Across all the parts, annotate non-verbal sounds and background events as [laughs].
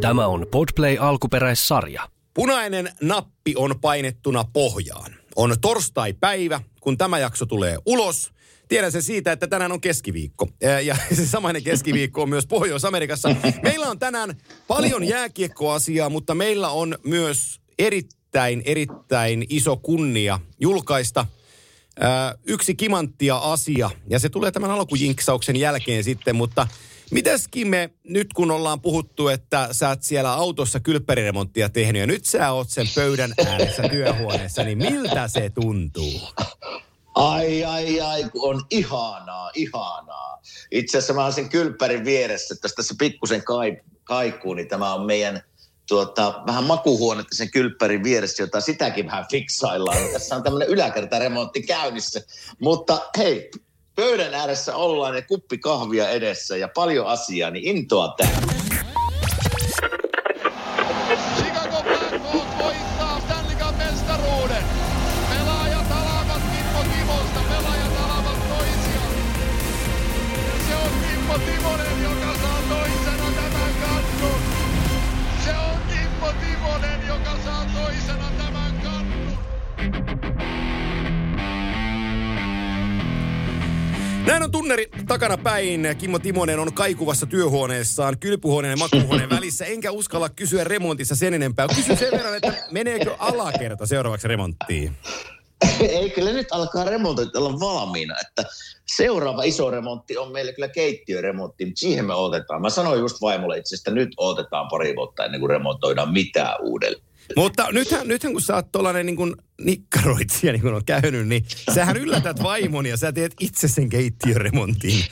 Tämä on Podplay alkuperäissarja. Punainen nappi on painettuna pohjaan. On torstai-päivä, kun tämä jakso tulee ulos. Tiedän se siitä, että tänään on keskiviikko. Ja [laughs] se samainen keskiviikko on myös Pohjois-Amerikassa. Meillä on tänään paljon jääkiekkoasiaa, mutta meillä on myös erittäin, erittäin iso kunnia julkaista yksi kimanttia asia. Ja se tulee tämän alkujinksauksen jälkeen sitten, mutta Mites Kime, nyt kun ollaan puhuttu, että sä oot siellä autossa kylppäriremonttia tehnyt ja nyt sä oot sen pöydän ääressä työhuoneessa, niin miltä se tuntuu? Ai, ai, ai, kun on ihanaa, ihanaa. Itse asiassa mä oon sen kylppärin vieressä, että tässä pikkusen kai, kaikuu, niin tämä on meidän tuota, vähän makuhuonetta sen kylppärin vieressä, jota sitäkin vähän fiksaillaan. Tässä on tämmöinen yläkertaremontti käynnissä. Mutta hei, pöydän ääressä ollaan ja kuppi kahvia edessä ja paljon asiaa, niin intoa tähän. On tunneri takana päin. Kimmo Timonen on kaikuvassa työhuoneessaan kylpyhuoneen ja makuuhuoneen [laughs] välissä. Enkä uskalla kysyä remontissa sen enempää. Kysyn sen verran, että meneekö alakerta seuraavaksi remonttiin? [laughs] Ei, kyllä nyt alkaa remontit olla valmiina, että seuraava iso remontti on meillä kyllä keittiöremontti, mutta siihen me otetaan. Mä sanoin just vaimolle itse että nyt otetaan pari vuotta ennen kuin remontoidaan mitään uudelleen. Mutta nythän, nythän kun sä oot tuollainen niin nikkaroitsija, niin kuin on käynyt, niin sähän yllätät vaimon ja sä teet itse sen keittiöremontin.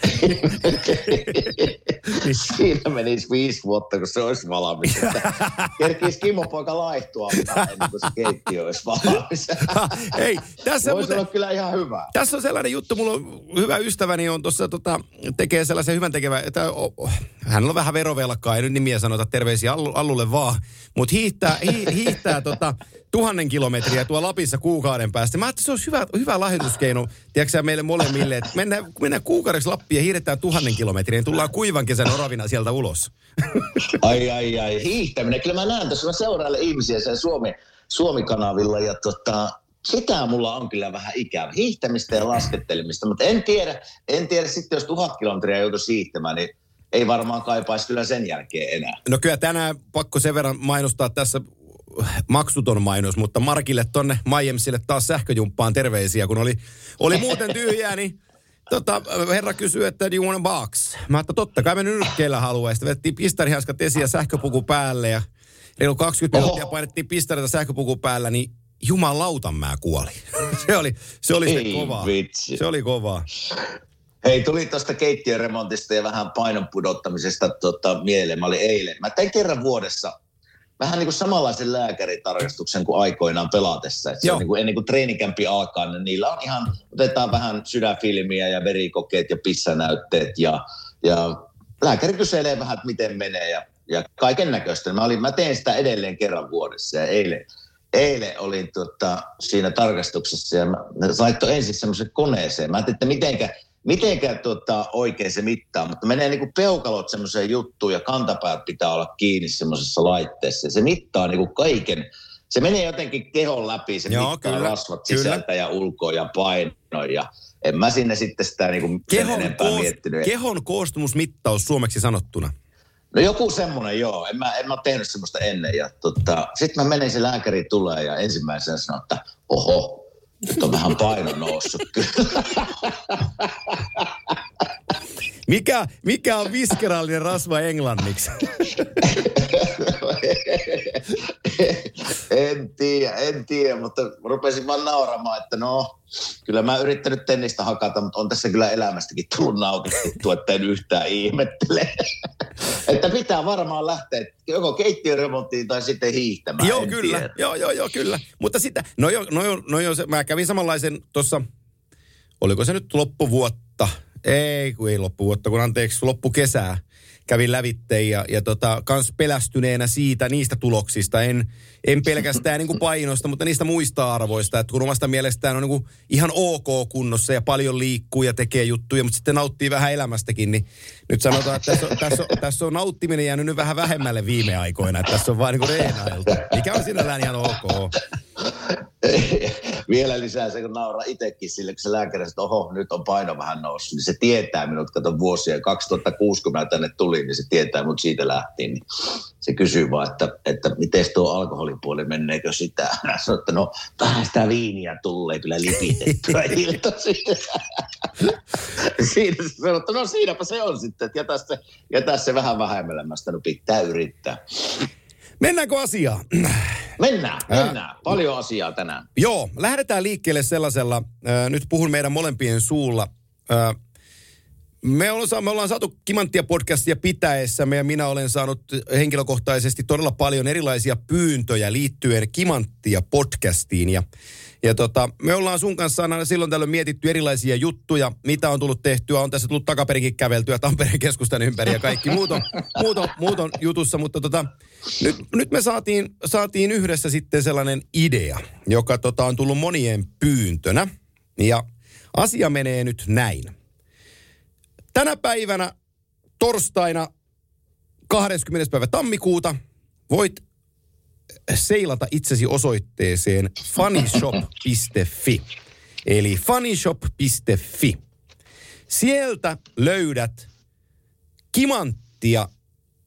Siinä menisi viisi vuotta, kun se olisi valmis. Että Kerkisi Kimmo poika laihtua ennen kuin se keittiö olisi valmis. [laughs] Ei, tässä Voisi muuten, olla kyllä ihan hyvä. Tässä on sellainen juttu, mulla on hyvä ystäväni on tuossa tota, tekee sellaisen hyvän tekevän, että o, o, hänellä on vähän verovelkaa, ei nyt nimiä sanota, terveisiä Allu, Allulle vaan, mutta hiihtää, hi, hiihtää tota, tuhannen kilometriä tuolla Lapissa kuukauden päästä. Mä ajattelin, että se olisi hyvä, hyvä lahjoituskeino, tiedätkö meille molemmille, että mennään, mennään kuukaudeksi Lappiin ja hiihdetään tuhannen kilometriä, niin tullaan kuivan kesän oravina sieltä ulos. Ai, ai, ai, hiihtäminen. Kyllä mä näen tässä, mä seurailen ihmisiä sen Suomi, Suomi-kanavilla ja tota, sitä mulla on kyllä vähän ikävä. Hiihtämistä ja laskettelemista, mutta en tiedä, en tiedä sitten, jos tuhat kilometriä joutuisi hiihtämään, niin ei varmaan kaipaisi kyllä sen jälkeen enää. No kyllä tänään pakko sen verran mainostaa tässä maksuton mainos, mutta Markille tonne Miamisille taas sähköjumppaan terveisiä, kun oli, oli muuten tyhjää, niin tota, herra kysyi, että do you want a box? Mä että totta kai me nyrkkeillä haluaa. Sitten vettiin pistarihanskat esiin ja sähköpuku päälle ja reilu 20 Oho. minuuttia painettiin pistareita sähköpuku päällä, niin jumalautan mä kuoli. [laughs] se oli, se oli se kovaa. vitsi. Se oli kovaa. Hei, tuli tuosta keittiöremontista ja vähän painon pudottamisesta tota, mieleen. Mä olin eilen. Mä tein kerran vuodessa vähän niin kuin samanlaisen lääkäritarkastuksen kuin aikoinaan pelatessa. Et se on niin kuin, ennen kuin treenikämpi alkaa, niin niillä on ihan, otetaan vähän sydänfilmiä ja verikokeet ja pissanäytteet ja, ja lääkäri kyselee vähän, että miten menee ja, ja kaiken näköistä. Mä, olin, mä teen sitä edelleen kerran vuodessa ja eilen, eilen olin tota, siinä tarkastuksessa ja mä, ne laittoi ensin semmoisen koneeseen. Mä ajattelin, että mitenkä, mitenkä tota, oikein se mittaa, mutta menee niinku peukalot semmoiseen juttuun ja kantapäät pitää olla kiinni semmoisessa laitteessa. Ja se mittaa niinku kaiken. Se menee jotenkin kehon läpi, se Joo, mittaa kyllä, rasvat kyllä. sisältä ja ulkoa ja painoa. Ja en mä sinne sitten sitä niinku sen Kehon, enempää koos, miettinyt. kehon koostumusmittaus suomeksi sanottuna. No joku semmoinen, joo. En mä, en mä ole tehnyt semmoista ennen. Ja tota, sitten mä menin, se lääkäri tulee ja ensimmäisenä sanoin, että oho, nyt on vähän paino noussut kyllä. Mikä, mikä on viskeraalinen rasva englanniksi? en tiedä, en tiedä, mutta rupesin vaan nauramaan, että no, kyllä mä yrittänyt tennistä hakata, mutta on tässä kyllä elämästäkin tullut nautittua, että en yhtään ihmettele. Että pitää varmaan lähteä joko keittiöremonttiin tai sitten hiihtämään. joo, en kyllä. tiedä. Joo, joo, joo, kyllä. Mutta sitä, no joo, no joo, no joo mä kävin samanlaisen tuossa, oliko se nyt loppuvuotta? Ei, kun ei loppuvuotta, kun anteeksi, loppukesää. Kävin lävitte ja, ja tota, kans pelästyneenä siitä, niistä tuloksista. En, en pelkästään niin kuin painosta, mutta niistä muista arvoista. Että kun omasta mielestään on niin kuin ihan ok kunnossa ja paljon liikkuu ja tekee juttuja, mutta sitten nauttii vähän elämästäkin, niin nyt sanotaan, että tässä on, tässä on, tässä on nauttiminen jäänyt nyt vähän vähemmälle viime aikoina. Että tässä on vaan niin kuin reenailtu, mikä on sinällään ihan ok. [laughs] Vielä lisää se, kun nauraa itsekin sille, kun se lääkäri että oho, nyt on paino vähän noussut, niin se tietää minut, kato vuosia. 2006, kun mä tänne tulin, niin se tietää mut siitä lähtien. Niin se kysyy vaan, että, että miten tuo alkoholipuoli, menneekö sitä? [laughs] Mä sanoin, että no vähän sitä viiniä tulee kyllä lipitettyä [laughs] iltaisin. siinä se sanoi, että no siinäpä se on sitten, että jätä se, jätä se vähän vähemmällä. Mä sanoin, no pitää yrittää. Mennäänkö asiaan? Mennään, mennään. Paljon asiaa tänään. Joo, lähdetään liikkeelle sellaisella, äh, nyt puhun meidän molempien suulla. Äh, me, ollaan, me ollaan saatu Kimanttia podcastia pitäessä ja minä olen saanut henkilökohtaisesti todella paljon erilaisia pyyntöjä liittyen Kimanttia podcastiin. Ja, ja tota, me ollaan sun kanssa aina silloin tällöin mietitty erilaisia juttuja, mitä on tullut tehtyä. On tässä tullut takaperinkin käveltyä Tampereen keskustan ympäri ja kaikki muut on, muut on, muut on jutussa. Mutta tota, nyt, nyt me saatiin, saatiin yhdessä sitten sellainen idea, joka tota, on tullut monien pyyntönä. Ja asia menee nyt näin. Tänä päivänä torstaina 20. päivä tammikuuta voit seilata itsesi osoitteeseen funnyshop.fi. Eli funnyshop.fi. Sieltä löydät kimanttia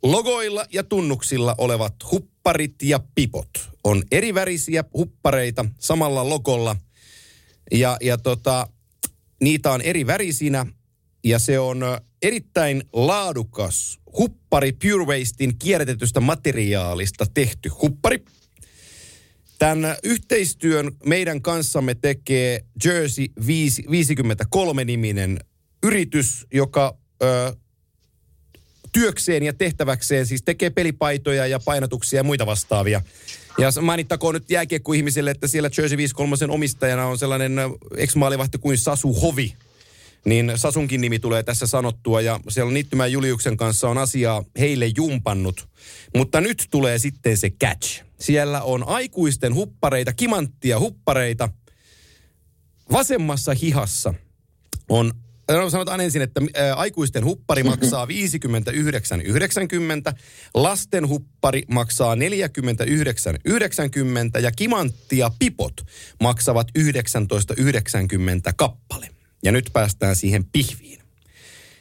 logoilla ja tunnuksilla olevat hupparit ja pipot. On erivärisiä huppareita samalla logolla. Ja, ja tota, niitä on eri värisinä ja se on erittäin laadukas huppari Pure Wastein kierrätetystä materiaalista tehty huppari. Tämän yhteistyön meidän kanssamme tekee Jersey 53-niminen yritys, joka ö, työkseen ja tehtäväkseen siis tekee pelipaitoja ja painatuksia ja muita vastaavia. Ja mainittakoon nyt jääkiekkoihmisille, että siellä Jersey 53 omistajana on sellainen ex-maalivahti kuin Sasu Hovi, niin Sasunkin nimi tulee tässä sanottua ja siellä Niittymään Juliuksen kanssa on asiaa heille jumpannut. Mutta nyt tulee sitten se catch. Siellä on aikuisten huppareita, kimanttia huppareita. Vasemmassa hihassa on No sanotaan ensin, että ä, aikuisten huppari maksaa [laughs] 59,90, lasten huppari maksaa 49,90 ja kimanttia pipot maksavat 19,90 kappale. Ja nyt päästään siihen pihviin.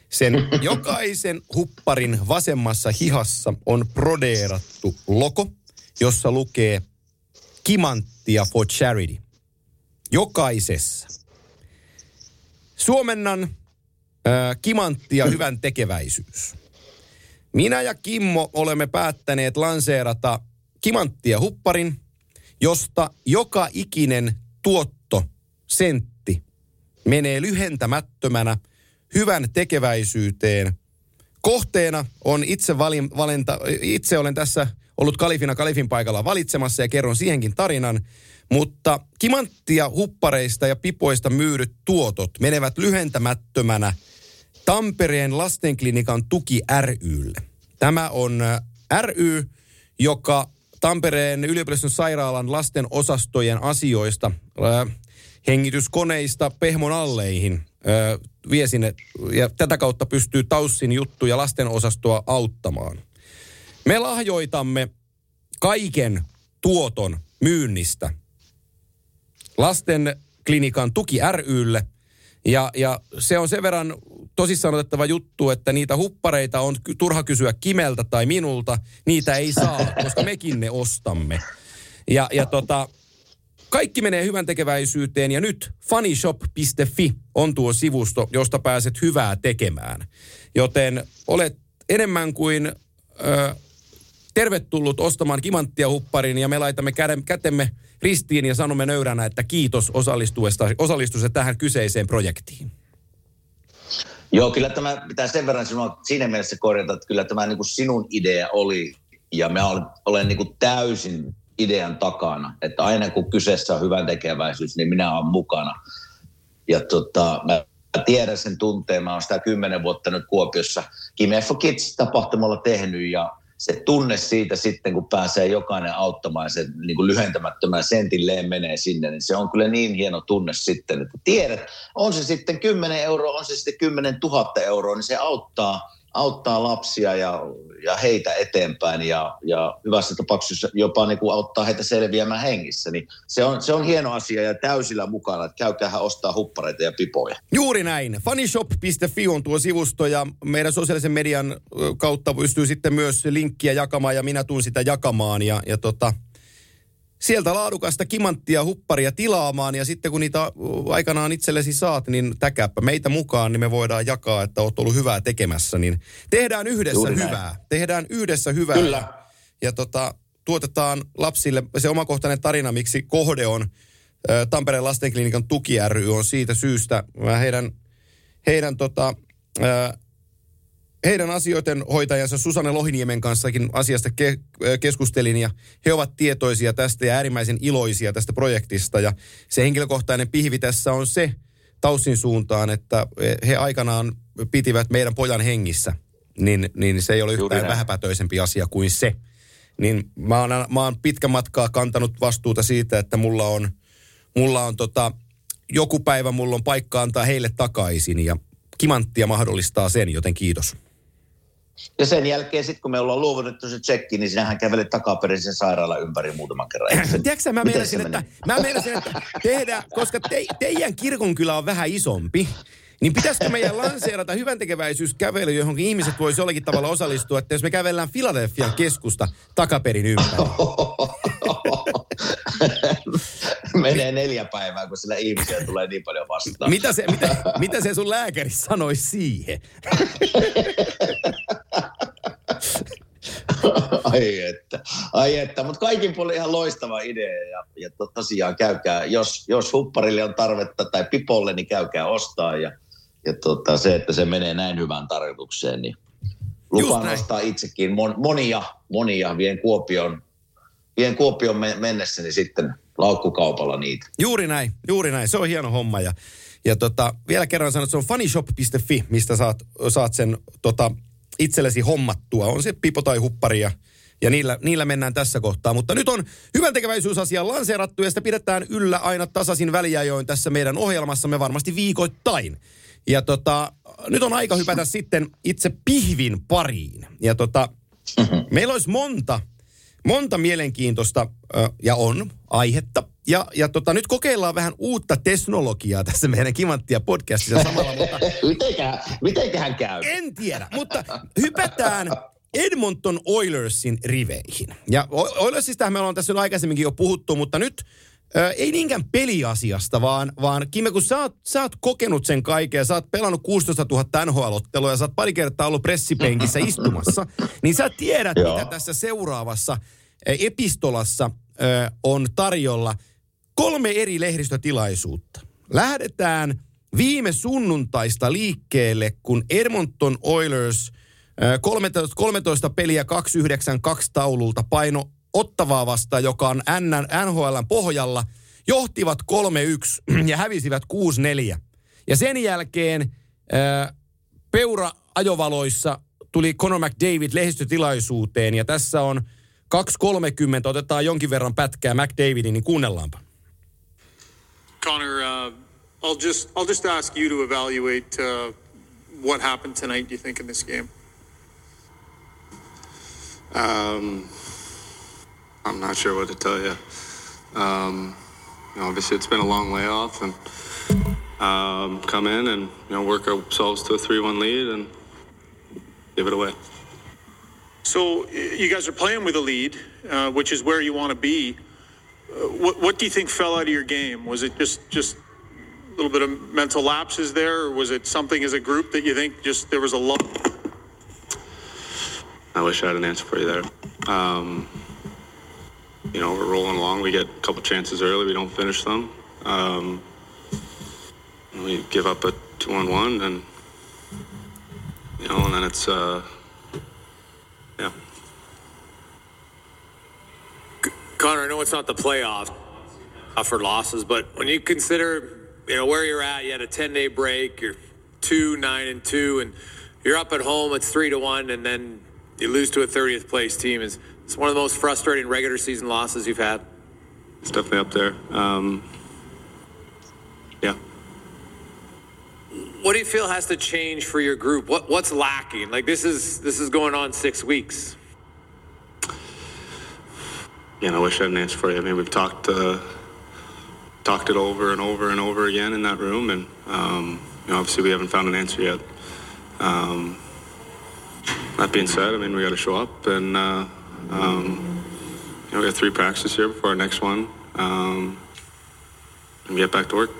Sen [laughs] jokaisen hupparin vasemmassa hihassa on prodeerattu logo, jossa lukee Kimanttia for Charity. Jokaisessa. Suomennan äh, kimanttia hyvän tekeväisyys. Minä ja Kimmo olemme päättäneet lanseerata kimanttia hupparin, josta joka ikinen tuotto, sentti, menee lyhentämättömänä hyvän tekeväisyyteen. Kohteena on itse valinta, itse olen tässä ollut kalifina kalifin paikalla valitsemassa ja kerron siihenkin tarinan. Mutta kimanttia huppareista ja pipoista myydyt tuotot menevät lyhentämättömänä Tampereen lastenklinikan tuki rylle. Tämä on äh, ry, joka Tampereen yliopiston sairaalan lasten osastojen asioista äh, hengityskoneista pehmon alleihin ö, vie sinne ja tätä kautta pystyy Taussin juttuja lastenosastoa auttamaan. Me lahjoitamme kaiken tuoton myynnistä lasten klinikan tuki rylle ja, ja se on sen verran tosissaan otettava juttu, että niitä huppareita on turha kysyä Kimeltä tai minulta. Niitä ei saa, koska mekin ne ostamme. Ja, ja tota, kaikki menee hyvän tekeväisyyteen ja nyt funnyshop.fi on tuo sivusto, josta pääset hyvää tekemään. Joten olet enemmän kuin ö, tervetullut ostamaan kimanttia hupparin ja me laitamme käden, kätemme ristiin ja sanomme nöyränä, että kiitos osallistuesta, osallistusta tähän kyseiseen projektiin. Joo, kyllä tämä pitää sen verran sinua siinä mielessä korjata, että kyllä tämä niin kuin sinun idea oli ja mä olen, olen niin kuin täysin idean takana. Että aina kun kyseessä on hyvän tekeväisyys, niin minä olen mukana. Ja tota, mä tiedän sen tunteen. Mä oon sitä kymmenen vuotta nyt Kuopiossa Game for Kids tapahtumalla tehnyt ja se tunne siitä sitten, kun pääsee jokainen auttamaan se niin kuin lyhentämättömän sentilleen menee sinne, niin se on kyllä niin hieno tunne sitten, että tiedät, on se sitten 10 euroa, on se sitten 10 000 euroa, niin se auttaa, auttaa lapsia ja, ja heitä eteenpäin ja, ja hyvässä tapauksessa jopa niin kuin auttaa heitä selviämään hengissä. Niin se, on, se on hieno asia ja täysillä mukana, että käykäähän ostaa huppareita ja pipoja. Juuri näin. Funnyshop.fi on tuo sivusto ja meidän sosiaalisen median kautta pystyy sitten myös linkkiä jakamaan ja minä tuun sitä jakamaan ja, ja tota, sieltä laadukasta kimanttia hupparia tilaamaan ja sitten kun niitä aikanaan itsellesi saat, niin täkäppä meitä mukaan, niin me voidaan jakaa, että oot ollut hyvää tekemässä. Niin tehdään yhdessä Juuri hyvää. Näin. Tehdään yhdessä hyvää. Kyllä. Ja, ja tota, tuotetaan lapsille se omakohtainen tarina, miksi kohde on Tampereen lastenklinikan tuki ry on siitä syystä. Heidän, heidän tota, heidän asioiden hoitajansa Susanne Lohiniemen kanssakin asiasta ke- keskustelin ja he ovat tietoisia tästä ja äärimmäisen iloisia tästä projektista. Ja se henkilökohtainen pihvi tässä on se Taussin suuntaan, että he aikanaan pitivät meidän pojan hengissä. Niin, niin se ei ole yhtään vähäpätöisempi asia kuin se. Niin mä oon, mä oon pitkä matkaa kantanut vastuuta siitä, että mulla on, mulla on tota, joku päivä mulla on paikka antaa heille takaisin ja kimanttia mahdollistaa sen, joten kiitos. Ja sen jälkeen sitten, kun me ollaan luovutettu se tsekki, niin sinähän kävelet takaperin sen sairaalan ympäri muutaman kerran. Tiedätkö mä meinasin, että, mä meinasin, että tehdä, koska te, teidän kirkonkylä on vähän isompi, niin pitäisikö meidän lanseerata hyvän tekeväisyyskävely, johon ihmiset voisi jollakin tavalla osallistua, että jos me kävellään Filadelfian keskusta takaperin ympäri. [laughs] [laughs] Menee neljä päivää, kun sillä ihmisiä tulee niin paljon vastaan. Mitä se, mitä, mitä se sun lääkäri sanoi siihen? [laughs] ai että, ai että. Mutta kaikin puolin ihan loistava idea ja, ja to, tosiaan käykää, jos, jos hupparille on tarvetta tai pipolle, niin käykää ostaa ja, ja tota, se, että se menee näin hyvään tarkoitukseen, niin lupaan nostaa itsekin mon, monia, monia, vien Kuopion, vien Kuopion mennessä, niin sitten laukkukaupalla niitä. Juuri näin, juuri näin. Se on hieno homma ja, ja tota, vielä kerran sanon, että se on funnyshop.fi, mistä saat, saat sen tota, itsellesi hommattua. On se pipo tai huppari ja, ja niillä, niillä mennään tässä kohtaa. Mutta nyt on hyvän tekeväisyysasia lanseerattu ja sitä pidetään yllä aina tasaisin väliajoin tässä meidän ohjelmassamme varmasti viikoittain. Ja tota, nyt on aika hypätä sitten itse pihvin pariin. Ja tota, meillä olisi monta, monta mielenkiintoista ja on aihetta. Ja, ja tota, nyt kokeillaan vähän uutta teknologiaa tässä meidän Kimanttia podcastissa samalla. Mutta... [laughs] Mitenköhän, mitenköhän käy? En tiedä, mutta hypätään Edmonton Oilersin riveihin. Ja Oilersista me ollaan tässä aikaisemminkin jo puhuttu, mutta nyt Ö, ei niinkään peliasiasta, vaan, vaan Kime, kun sä oot, sä oot kokenut sen kaiken ja sä oot pelannut 16 000 NHL-ottelua ja sä oot pari kertaa ollut pressipenkissä [laughs] istumassa, niin sä tiedät, mitä tässä seuraavassa epistolassa ö, on tarjolla – kolme eri lehdistötilaisuutta. Lähdetään viime sunnuntaista liikkeelle, kun Edmonton Oilers 13, 13 peliä 292 taululta paino ottavaa vastaan, joka on NHLn pohjalla, johtivat 3-1 [clears throat] ja hävisivät 6-4. Ja sen jälkeen Peura ajovaloissa tuli Conor McDavid lehdistötilaisuuteen ja tässä on 2.30, otetaan jonkin verran pätkää McDavidin, niin kuunnellaanpa. Connor, uh, I'll just I'll just ask you to evaluate uh, what happened tonight. Do you think in this game? Um, I'm not sure what to tell you. Um, you know, obviously, it's been a long layoff, and um, come in and you know work ourselves to a three-one lead and give it away. So you guys are playing with a lead, uh, which is where you want to be. What, what do you think fell out of your game? Was it just just a little bit of mental lapses there, or was it something as a group that you think just there was a lot? I wish I had an answer for you there. Um, you know, we're rolling along. We get a couple chances early. We don't finish them. Um, we give up a two on one, and you know, and then it's uh, yeah. Connor, I know it's not the playoff for losses, but when you consider you know, where you're at, you had a 10 day break, you're two, nine, and two, and you're up at home, it's three to one, and then you lose to a 30th place team. Is it's one of the most frustrating regular season losses you've had? It's definitely up there. Um, yeah. What do you feel has to change for your group? What what's lacking? Like this is this is going on six weeks. Yeah, I wish I had an answer for you. I mean, we've talked uh, talked it over and over and over again in that room, and um, you know, obviously we haven't found an answer yet. Um, that being said, I mean, we got to show up, and uh, um, you know, we got three practices here before our next one, um, and get back to work.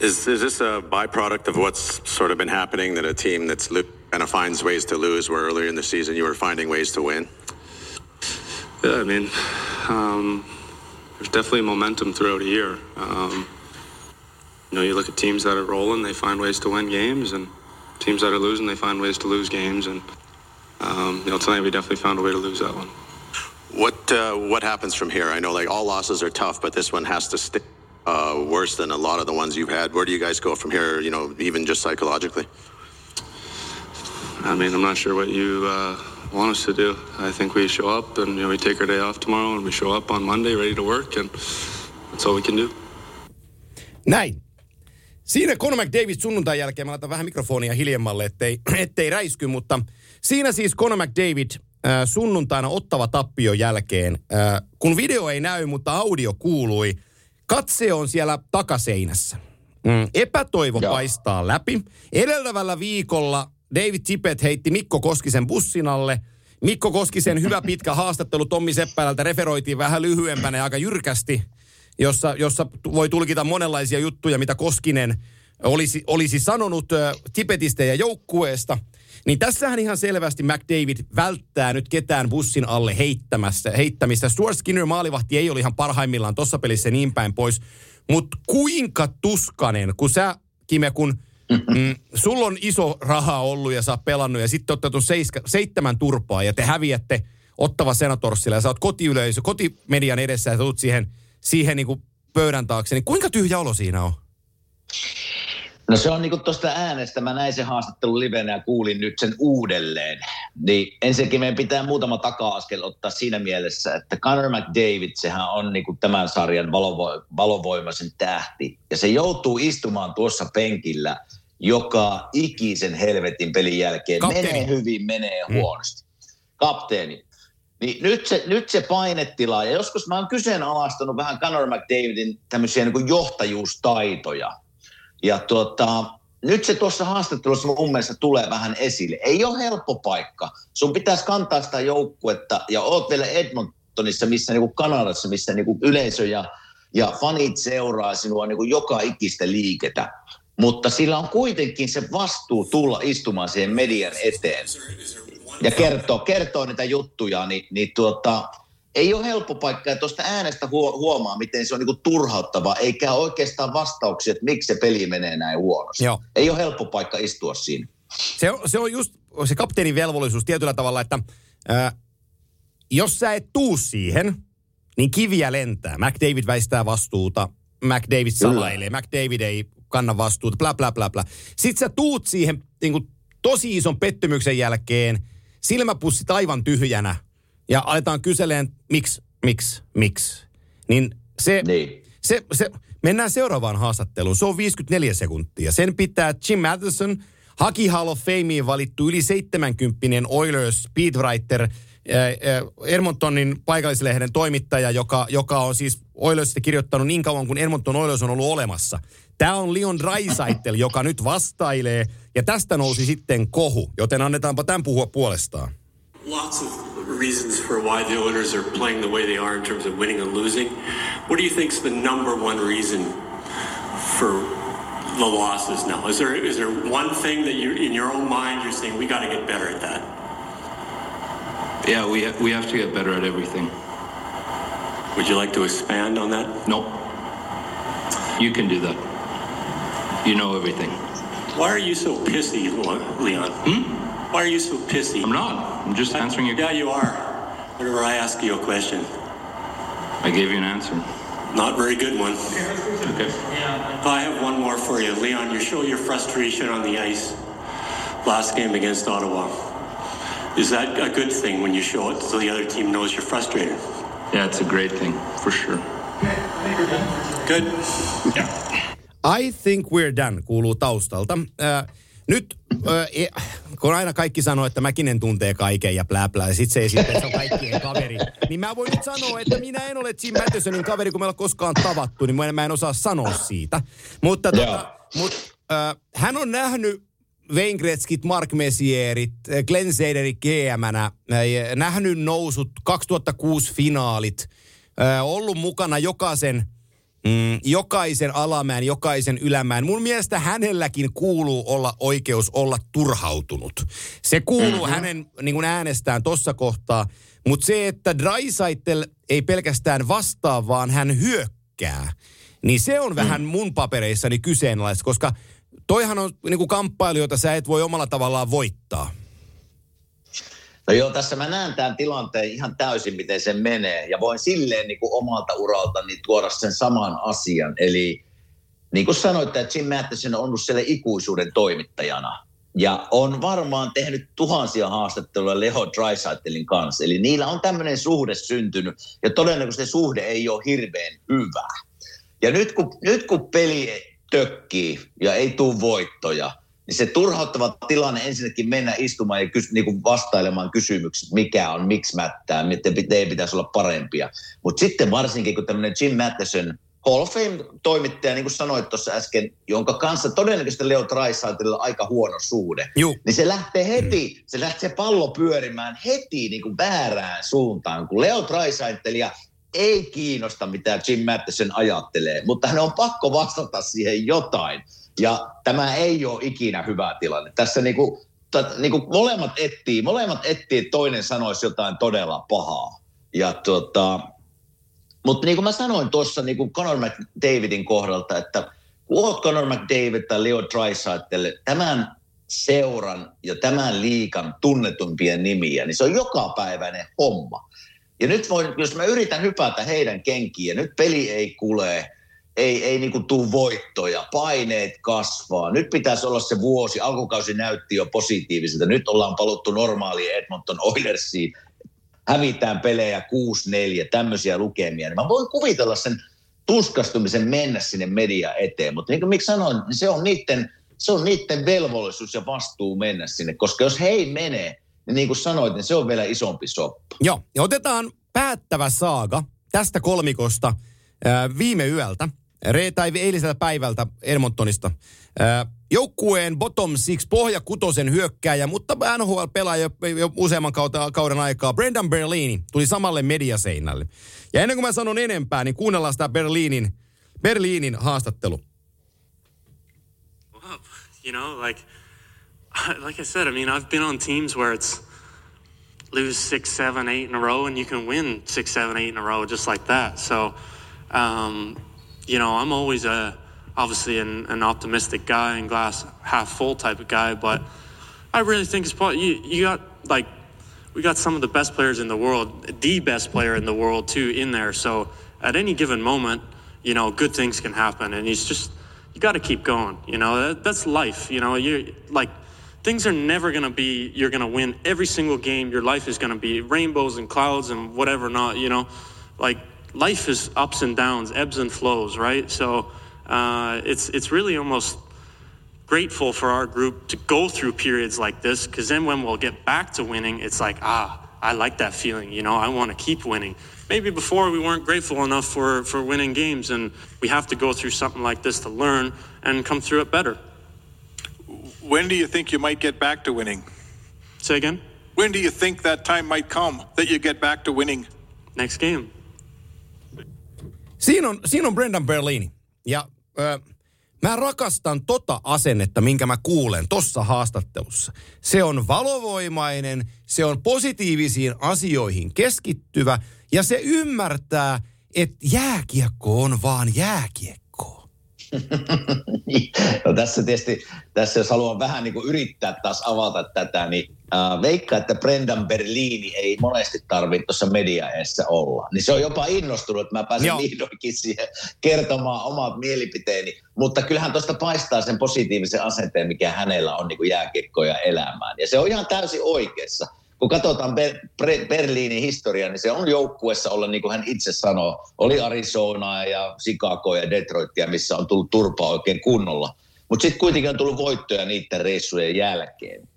Is, is this a byproduct of what's sort of been happening that a team that's lo- kind of finds ways to lose where earlier in the season you were finding ways to win? Yeah, I mean, um, there's definitely momentum throughout a year. Um, you know, you look at teams that are rolling, they find ways to win games, and teams that are losing, they find ways to lose games. And um, you know, tonight we definitely found a way to lose that one. What uh, what happens from here? I know like all losses are tough, but this one has to stick uh, worse than a lot of the ones you've had. Where do you guys go from here? You know, even just psychologically. I mean, I'm not sure what you uh, want us to do. I think we show up and you know we take our day off tomorrow and we show up on Monday ready to work, and that's all we can do. Näin. Siinä Conor McDavid sunnuntain jälkeen, mä laitan vähän mikrofonia hiljemmalle, ettei, ettei räisky, mutta siinä siis Conor McDavid äh, sunnuntaina ottava tappion jälkeen, äh, kun video ei näy, mutta audio kuului, katse on siellä takaseinässä. Mm, epätoivo Joo. paistaa läpi. Edeltävällä viikolla David Tippett heitti Mikko Koskisen bussin alle. Mikko Koskisen hyvä pitkä haastattelu Tommi Seppälältä referoitiin vähän lyhyempänä ja aika jyrkästi, jossa, jossa voi tulkita monenlaisia juttuja, mitä Koskinen olisi, olisi sanonut äh, Tippetistä ja joukkueesta. Niin tässähän ihan selvästi McDavid välttää nyt ketään bussin alle heittämässä, heittämistä. Stuart Skinner maalivahti ei ole ihan parhaimmillaan tuossa pelissä niin päin pois. Mutta kuinka tuskanen, kun sä, Kime, kun mm, sulla on iso raha ollut ja sä oot pelannut ja sitten otettu seiska, seitsemän turpaa ja te häviätte ottava senatorsilla ja sä oot kotiyleisö, kotimedian edessä ja sä tulet siihen, siihen niinku pöydän taakse, niin kuinka tyhjä olo siinä on? No se on niinku tuosta äänestä, mä näin sen haastattelun livenä ja kuulin nyt sen uudelleen. Niin ensinnäkin meidän pitää muutama taka-askel ottaa siinä mielessä, että Conor McDavid, sehän on niinku tämän sarjan valovo- valovoimaisin tähti. Ja se joutuu istumaan tuossa penkillä joka ikisen helvetin pelin jälkeen. Kapteeni. Menee hyvin, menee huonosti. Kapteeni. Niin nyt se, nyt se painetila, ja joskus mä oon kyseenalaistanut vähän Conor McDavidin tämmöisiä niin johtajuustaitoja. Ja tuota, nyt se tuossa haastattelussa mun mielestä tulee vähän esille. Ei ole helppo paikka. Sun pitäisi kantaa sitä joukkuetta ja oot vielä Edmontonissa, missä niinku Kanadassa, missä niinku yleisö ja, ja fanit seuraa sinua niinku joka ikistä liiketä. Mutta sillä on kuitenkin se vastuu tulla istumaan siihen median eteen ja kertoo, kertoo niitä juttuja, niin, niin tuota, ei ole helppo paikka. Ja tuosta äänestä huo, huomaa, miten se on niinku turhauttava, eikä oikeastaan vastauksia, että miksi se peli menee näin huonosti. Joo. Ei ole helppo paikka istua siinä. Se on, se on just se kapteenin velvollisuus tietyllä tavalla, että ää, jos sä et tuu siihen, niin kiviä lentää. McDavid väistää vastuuta, McDavid salailee, McDavid ei kanna vastuuta, bla bla bla bla. Sitten sä tuut siihen niin kuin, tosi ison pettymyksen jälkeen, silmäpussit aivan tyhjänä, ja aletaan kyseleen, miksi, miksi, miksi. Niin se, Niin. se, se, mennään seuraavaan haastatteluun. Se on 54 sekuntia. Sen pitää Jim Matheson, haki Hall of Fameen valittu yli 70 Oilers speedwriter, äh, äh, Edmontonin paikallislehden toimittaja, joka, joka on siis Oilersista kirjoittanut niin kauan kuin Edmonton Oilers on ollut olemassa. Tämä on Leon Draisaitl, joka nyt vastailee, ja tästä nousi sitten kohu, joten annetaanpa tämän puhua puolestaan. Lots of reasons for why the Oilers are playing the way they are in terms of winning and losing. What do you think is the number one reason for the losses now? Is there is there one thing that you in your own mind you're saying we got to get better at that? Yeah, we ha- we have to get better at everything. Would you like to expand on that? Nope. You can do that. You know everything. Why are you so pissy, Le- Leon? Hmm? Why are you so pissy? I'm not. I'm just answering your. Yeah, you are. Whenever I ask you a question. I gave you an answer. not very good one. Okay. I have one more for you. Leon, you show your frustration on the ice last game against Ottawa. Is that a good thing when you show it so the other team knows you're frustrated? Yeah, it's a great thing for sure. Good. I think we're done kuuluu taustalta. Äh, nyt, äh, e, kun aina kaikki sanoo, että Mäkinen tuntee kaiken ja plää plää, ja sit se esittää, että se on kaikkien kaveri, niin mä voin nyt sanoa, että minä en ole Jim Mattesonin kaveri, kun me ollaan koskaan tavattu, niin mä en, mä en osaa sanoa siitä. Mutta tota, mut, äh, hän on nähnyt Wayne Gretzkit, Mark Messierit, Glenn Seideri GM-nä, äh, nähnyt nousut 2006 finaalit, ollut mukana jokaisen Mm, jokaisen alamäen, jokaisen ylämäen. Mun mielestä hänelläkin kuuluu olla oikeus olla turhautunut. Se kuuluu mm-hmm. hänen niin kuin äänestään tuossa kohtaa. Mutta se, että Draisaitel ei pelkästään vastaa, vaan hän hyökkää, niin se on mm. vähän mun papereissani kyseenalaista, koska toihan on niin kuin kamppailu, jota sä et voi omalla tavallaan voittaa. No joo, tässä mä näen tämän tilanteen ihan täysin, miten se menee. Ja voin silleen niin kuin omalta uraltani tuoda sen saman asian. Eli niin kuin sanoitte, että Jim Matheson on ollut siellä ikuisuuden toimittajana. Ja on varmaan tehnyt tuhansia haastatteluja Leho Drysaitelin kanssa. Eli niillä on tämmöinen suhde syntynyt. Ja todennäköisesti se suhde ei ole hirveän hyvä. Ja nyt kun, nyt kun peli tökkii ja ei tule voittoja, niin se turhauttava tilanne ensinnäkin mennä istumaan ja kys, niin kuin vastailemaan kysymykset, mikä on, miksi mättää, miten teidän pitäisi olla parempia. Mutta sitten varsinkin, kun tämmöinen Jim Matheson, Hall of Fame-toimittaja, niin kuin sanoit tuossa äsken, jonka kanssa todennäköisesti Leo Trisaitilla on aika huono suhde, Juh. niin se lähtee heti, se lähtee pallo pyörimään heti niin kuin väärään suuntaan, kun Leo Trisaitlia ei kiinnosta, mitä Jim Matheson ajattelee, mutta hän on pakko vastata siihen jotain. Ja tämä ei ole ikinä hyvä tilanne. Tässä niinku, t- niinku molemmat etsii, molemmat etsii, että toinen sanoisi jotain todella pahaa. Ja tota, mutta niin kuin mä sanoin tuossa niin Conor McDavidin kohdalta, että kun oot Conor McDavid tai Leo Draisaitl, tämän seuran ja tämän liikan tunnetumpia nimiä, niin se on jokapäiväinen homma. Ja nyt voin, jos mä yritän hypätä heidän kenkiin ja nyt peli ei kule, ei, ei niin tule voittoja, paineet kasvaa. Nyt pitäisi olla se vuosi, alkukausi näytti jo positiiviselta. Nyt ollaan paluttu normaaliin Edmonton Oilersiin, hävitään pelejä 6-4, tämmöisiä lukemia. Mä voin kuvitella sen tuskastumisen mennä sinne media eteen, mutta niin kuin miksi sanoin, niin se on niiden, se on niiden velvollisuus ja vastuu mennä sinne, koska jos he ei mene, niin niin kuin sanoit, niin se on vielä isompi soppa. Joo, ja otetaan päättävä saaga tästä kolmikosta ää, viime yöltä re- tai eiliseltä päivältä Edmontonista. Joukkueen bottom six pohja kutosen hyökkääjä, mutta NHL-pelaaja jo, jo useamman kautta, kauden aikaa. Brendan Berlini tuli samalle mediaseinälle. Ja ennen kuin mä sanon enempää, niin kuunnellaan sitä Berliinin, Berliinin haastattelu. Well, you know, like, [laughs] like I said, I mean, I've been on teams where it's lose six, seven, eight in a row, and you can win six, seven, eight in a row just like that. So, um, you know, I'm always a obviously an, an, optimistic guy and glass half full type of guy, but I really think it's probably you, you got like we got some of the best players in the world, the best player in the world too in there. So at any given moment, you know, good things can happen, and he's just you got to keep going. You know, that, that's life. You know, you like things are never going to be you're going to win every single game. Your life is going to be rainbows and clouds and whatever not. You know, like life is ups and downs, ebbs and flows, right? So uh, it's it's really almost grateful for our group to go through periods like this because then when we'll get back to winning, it's like ah, I like that feeling. You know, I want to keep winning. Maybe before we weren't grateful enough for for winning games, and we have to go through something like this to learn and come through it better. When do you think you might get back to winning? Say again. When do you think that time might come that you get back to winning? Next game. Siinä on, siinä on Brendan Berlini. Ja ö, mä rakastan tota asennetta, minkä mä kuulen tossa haastattelussa. Se on valovoimainen, se on positiivisiin asioihin keskittyvä ja se ymmärtää, että jääkiekko on vaan jääkiekko. [laughs] no tässä tietysti, tässä jos haluan vähän niin kuin yrittää taas avata tätä, niin äh, veikkaa, että Brendan Berlini ei monesti tarvitse tuossa mediaessa olla. Niin se on jopa innostunut, että mä pääsen Joo. vihdoinkin siihen kertomaan omat mielipiteeni. Mutta kyllähän tuosta paistaa sen positiivisen asenteen, mikä hänellä on niin kuin jääkiekkoja elämään. Ja se on ihan täysin oikeassa. Kun katsotaan Ber- Bre- Berliinin historiaa, niin se on joukkuessa olla, niin kuin hän itse sanoo, oli Arizonaa ja Chicago ja Detroitia, missä on tullut turpaa oikein kunnolla. Mutta sitten kuitenkin on tullut voittoja niiden reissujen jälkeen.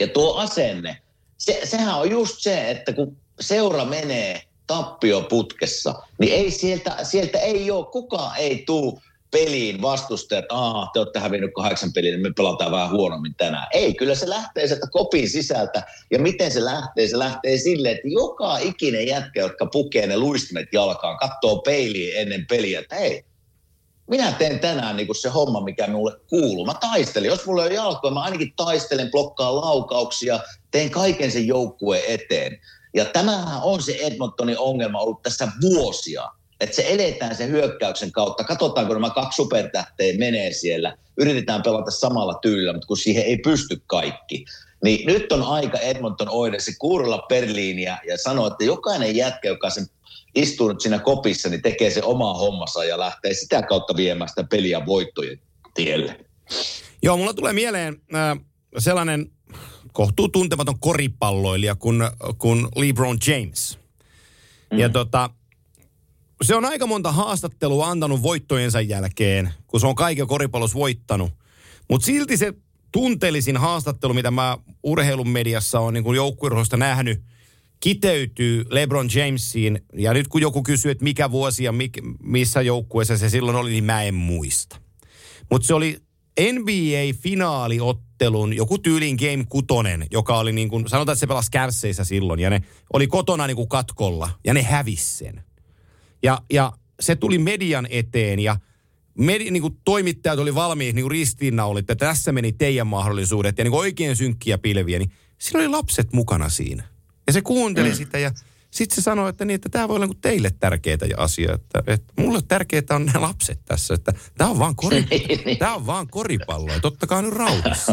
Ja tuo asenne, se, sehän on just se, että kun seura menee tappioputkessa, niin ei sieltä, sieltä ei ole, kukaan ei tuu peliin vastustajat, aah, te olette hävinnyt kahdeksan peliä, niin me pelataan vähän huonommin tänään. Ei, kyllä se lähtee sieltä kopin sisältä. Ja miten se lähtee? Se lähtee silleen, että joka ikinen jätkä, jotka pukee ne luistimet jalkaan, katsoo peiliin ennen peliä, että hei, minä teen tänään niin se homma, mikä minulle kuuluu. Mä taistelen. Jos mulla on jalkoja, mä ainakin taistelen, blokkaan laukauksia, teen kaiken sen joukkueen eteen. Ja tämähän on se Edmontonin ongelma ollut tässä vuosia. Että se eletään sen hyökkäyksen kautta. Katsotaan, kun nämä kaksi supertähteä menee siellä. Yritetään pelata samalla tyylillä, mutta kun siihen ei pysty kaikki. Niin nyt on aika Edmonton oida se kuurolla Berliiniä ja sanoa, että jokainen jätkä, joka sen istuu nyt siinä kopissa, niin tekee se oma hommansa ja lähtee sitä kautta viemään sitä peliä voittojen tielle. Joo, mulla tulee mieleen äh, sellainen kohtuu tuntematon koripalloilija kuin, kuin LeBron James. Mm. Ja tota, se on aika monta haastattelua antanut voittojensa jälkeen, kun se on kaiken koripallossa voittanut. Mutta silti se tunteellisin haastattelu, mitä mä urheilun mediassa on niin joukkueurheilusta nähnyt, kiteytyy LeBron Jamesiin. Ja nyt kun joku kysyy, että mikä vuosi ja mik, missä joukkueessa se silloin oli, niin mä en muista. Mutta se oli NBA-finaaliottelun, joku tyylin Game kutonen, joka oli niin kuin, sanotaan, että se pelasi kärsseissä silloin, ja ne oli kotona niin kuin katkolla, ja ne hävisi sen. Ja, ja se tuli median eteen, ja medi, niin kuin toimittajat oli valmiit niin ristiinnaulit, että tässä meni teidän mahdollisuudet, ja niin kuin oikein synkkiä pilviä, niin siinä oli lapset mukana siinä. Ja se kuunteli mm. sitä, ja sitten se sanoi, että, niin, että tämä voi olla niin teille tärkeitä asia, että, että mulle tärkeää on ne lapset tässä, että tämä on vaan, kori, tää on vaan koripalloa, tottakaa nyt rauhassa.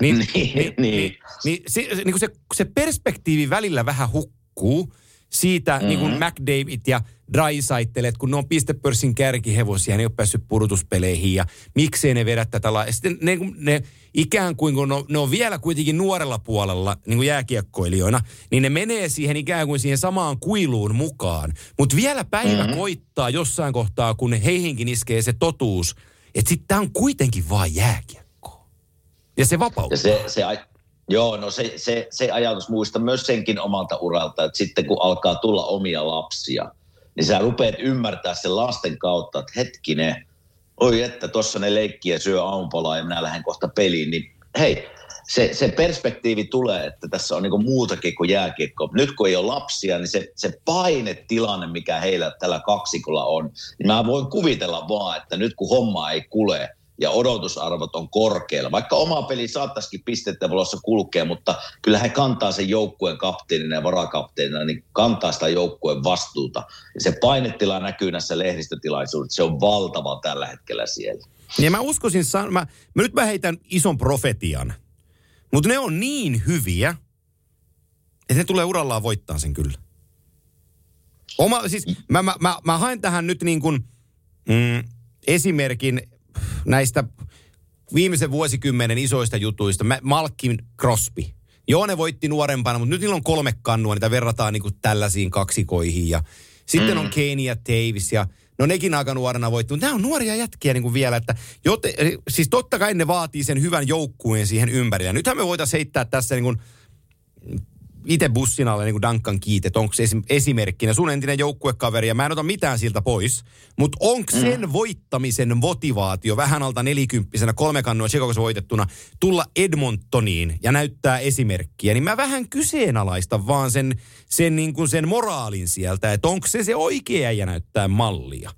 Niin, Niin, niin, niin. niin, niin, se, niin se, se perspektiivi välillä vähän hukkuu siitä mm-hmm. niin kuin McDavid ja Drysaitel, että kun ne on pistepörssin kärkihevosia, ne ei ole päässyt pudotuspeleihin ja miksei ne vedä tätä la- Sitten ne, ne ikään kuin, kun ne on, ne on vielä kuitenkin nuorella puolella niin kuin jääkiekkoilijoina, niin ne menee siihen ikään kuin siihen samaan kuiluun mukaan. Mutta vielä päivä mm-hmm. koittaa jossain kohtaa, kun heihinkin iskee se totuus, että sitten tämä on kuitenkin vaan jääkiekko. Ja se vapauttaa. Ja se, se, joo, no se, se, se ajatus muista myös senkin omalta uralta, että sitten kun alkaa tulla omia lapsia, niin sä rupeat ymmärtää sen lasten kautta, että hetkinen, oi että tuossa ne leikkiä syö aamupalaa ja minä lähden kohta peliin, niin hei, se, se perspektiivi tulee, että tässä on niin muutakin kuin jääkiekko. Nyt kun ei ole lapsia, niin se, se painetilanne, mikä heillä tällä kaksikolla on, niin mä voin kuvitella vaan, että nyt kun homma ei kule ja odotusarvot on korkealla, vaikka oma peli saattaisikin pistettä valossa kulkea, mutta kyllä he kantaa sen joukkueen kapteenina ja varakapteenina, niin kantaa sitä joukkueen vastuuta. Ja se painetila näkyy näissä lehdistötilaisuudessa, se on valtava tällä hetkellä siellä. Ja mä uskoisin, sa- mä, mä nyt mä heitän ison profetian. Mutta ne on niin hyviä, että ne tulee urallaan voittaa sen kyllä. Oma, siis mä, mä, mä, mä haen tähän nyt niin kuin, mm, esimerkin näistä viimeisen vuosikymmenen isoista jutuista. Malkin Crosby. Joo, ne voitti nuorempana, mutta nyt niillä on kolme kannua, niitä verrataan niin kuin tällaisiin kaksikoihin. Ja sitten on Kane ja Davis ja no nekin aika nuorena voitti, mutta nämä on nuoria jätkiä niin kuin vielä. Että jote, siis totta kai ne vaatii sen hyvän joukkueen siihen ympärille. Nythän me voitaisiin heittää tässä niin kuin itse bussin alle niin kuin Duncan Keat, että onko esim- esimerkkinä sun entinen joukkuekaveri, ja mä en ota mitään siltä pois, mutta onko sen mm. voittamisen motivaatio vähän alta nelikymppisenä, kolme kannua Chicagossa voitettuna, tulla Edmontoniin ja näyttää esimerkkiä, niin mä vähän kyseenalaistan vaan sen, sen, niin kuin sen moraalin sieltä, että onko se se oikea ja näyttää mallia.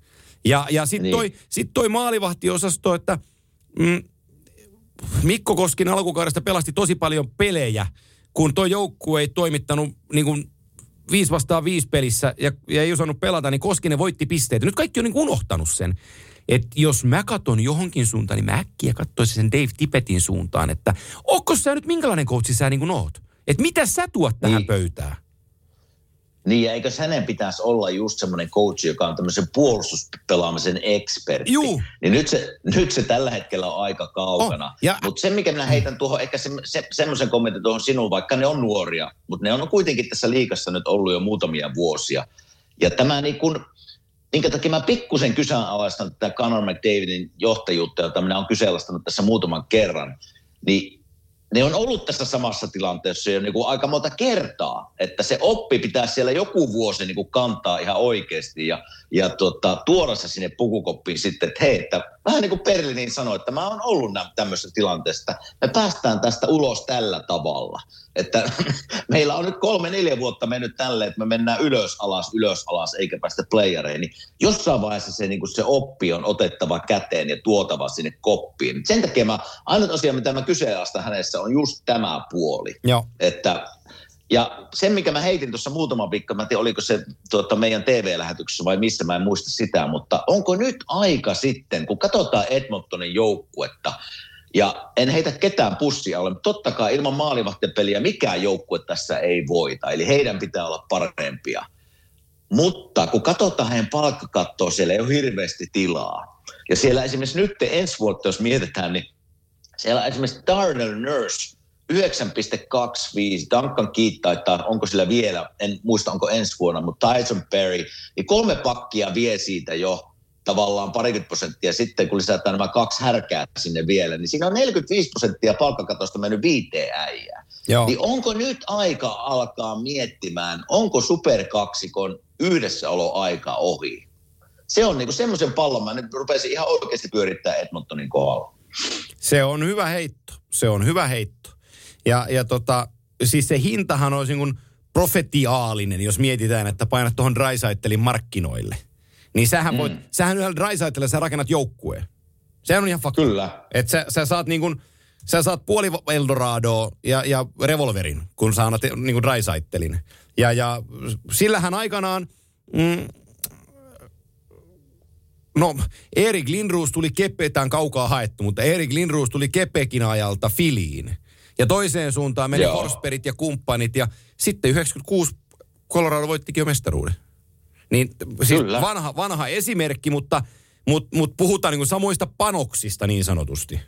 Ja, ja sitten Niin. toi, sit toi maalivahtiosasto, että mm, Mikko Koskin alkukaudesta pelasti tosi paljon pelejä, kun tuo joukkue ei toimittanut niin kuin viisi vastaan viisi pelissä ja, ja ei osannut pelata, niin Koskinen voitti pisteitä. Nyt kaikki on niin kuin unohtanut sen. Että jos mä katon johonkin suuntaan, niin mä äkkiä katsoisin sen Dave Tippetin suuntaan, että onko sä nyt minkälainen coachi sä niin kuin oot? Että mitä sä tuot tähän Niin. pöytään? Niin, ja eikö hänen pitäisi olla just semmoinen coach, joka on tämmöisen puolustuspelaamisen ekspertti. Juu. Niin nyt se, nyt se tällä hetkellä on aika kaukana. Oh, ja- Mutta se, mikä minä heitän tuohon, ehkä se, se, semmoisen kommentin tuohon sinuun, vaikka ne on nuoria, mutta ne on kuitenkin tässä liikassa nyt ollut jo muutamia vuosia. Ja tämä niin kun, minkä takia mä pikkusen kyseenalaistan tätä Conor McDavidin johtajuutta, jota minä olen kyseenalaistanut tässä muutaman kerran, niin ne on ollut tässä samassa tilanteessa jo niin kuin aika monta kertaa, että se oppi pitää siellä joku vuosi niin kuin kantaa ihan oikeasti ja, ja tota, tuoda se sinne pukukoppiin sitten, että hei, että vähän niin kuin Berlinin sanoi, että mä oon ollut tilanteessa, että me päästään tästä ulos tällä tavalla. Että [laughs] meillä on nyt kolme, neljä vuotta mennyt tälle, että me mennään ylös, alas, ylös, alas, eikä päästä playereihin. Niin jossain vaiheessa se, niin kuin se oppi on otettava käteen ja tuotava sinne koppiin. Sen takia mä, ainut asia, mitä mä kyseenalaistan hänessä, on just tämä puoli. Joo. Että, ja sen, mikä mä heitin tuossa muutama viikko, mä en tiedä, oliko se tuota, meidän TV-lähetyksessä vai missä, mä en muista sitä, mutta onko nyt aika sitten, kun katsotaan Edmontonin joukkuetta, ja en heitä ketään pussia alle, mutta totta kai ilman maalivahtipeliä mikään joukkue tässä ei voita, eli heidän pitää olla parempia. Mutta kun katsotaan heidän palkkakattoa, siellä ei ole hirveästi tilaa. Ja siellä esimerkiksi nyt ensi vuotta, jos mietitään, niin siellä esimerkiksi Darnell Nurse 9,25, Duncan Keith taitaa, onko sillä vielä, en muista onko ensi vuonna, mutta Tyson Perry, niin kolme pakkia vie siitä jo tavallaan parikymmentä prosenttia. Sitten kun lisätään nämä kaksi härkää sinne vielä, niin siinä on 45 prosenttia palkkakatosta mennyt viiteen äijään. Joo. Niin onko nyt aika alkaa miettimään, onko superkaksikon yhdessäoloaika ohi? Se on niinku semmoisen pallon, mä nyt rupesin ihan oikeasti pyörittää Edmontonin kohdalla. Se on hyvä heitto. Se on hyvä heitto. Ja, ja tota, siis se hintahan olisi niin kuin profetiaalinen, jos mietitään, että painat tuohon Drysaitelin markkinoille. Niin sähän voit, sähän yhdellä Drysaitelilla sä rakennat joukkueen. Sehän on ihan fakta. Kyllä. Että sä, sä saat niin kuin, sä saat puoli Eldoradoa ja, ja revolverin, kun sä annat niin kuin Drysaitelin. Ja, ja sillähän aikanaan, mm, No, Erik Lindroos tuli Keppetään kaukaa haettu, mutta Erik Lindroos tuli Kepekin ajalta Filiin. Ja toiseen suuntaan meni Joo. Forsbergit ja kumppanit ja sitten 96 Colorado voittikin jo mestaruuden. Niin siis Kyllä. vanha, vanha esimerkki, mutta, mutta, mutta puhutaan niin samoista panoksista niin sanotusti.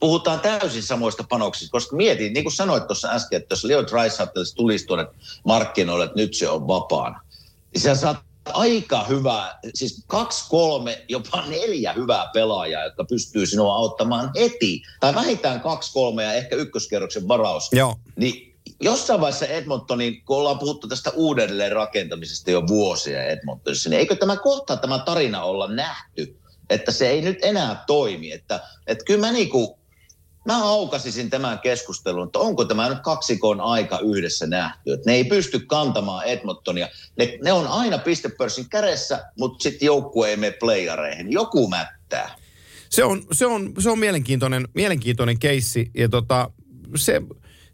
puhutaan täysin samoista panoksista, koska mietin, niin kuin sanoit tuossa äsken, että jos Leo Draisaitl tulisi tuonne markkinoille, että nyt se on vapaana, niin sä saat aika hyvää, siis kaksi, kolme, jopa neljä hyvää pelaajaa, jotka pystyy sinua auttamaan heti. Tai vähintään kaksi, kolme ja ehkä ykköskerroksen varaus. Joo. Niin jossain vaiheessa Edmontonin, kun ollaan puhuttu tästä uudelleen rakentamisesta jo vuosia Edmontonissa, niin eikö tämä kohta tämä tarina olla nähty, että se ei nyt enää toimi. Että, että kyllä mä niinku, mä aukasisin tämän keskustelun, että onko tämä nyt kaksikon aika yhdessä nähty. Että ne ei pysty kantamaan Edmontonia. Ne, ne on aina pistepörssin kädessä, mutta sitten joukkue ei mene playareihin. Joku mättää. Se on, se on, se on mielenkiintoinen, mielenkiintoinen keissi ja tota, se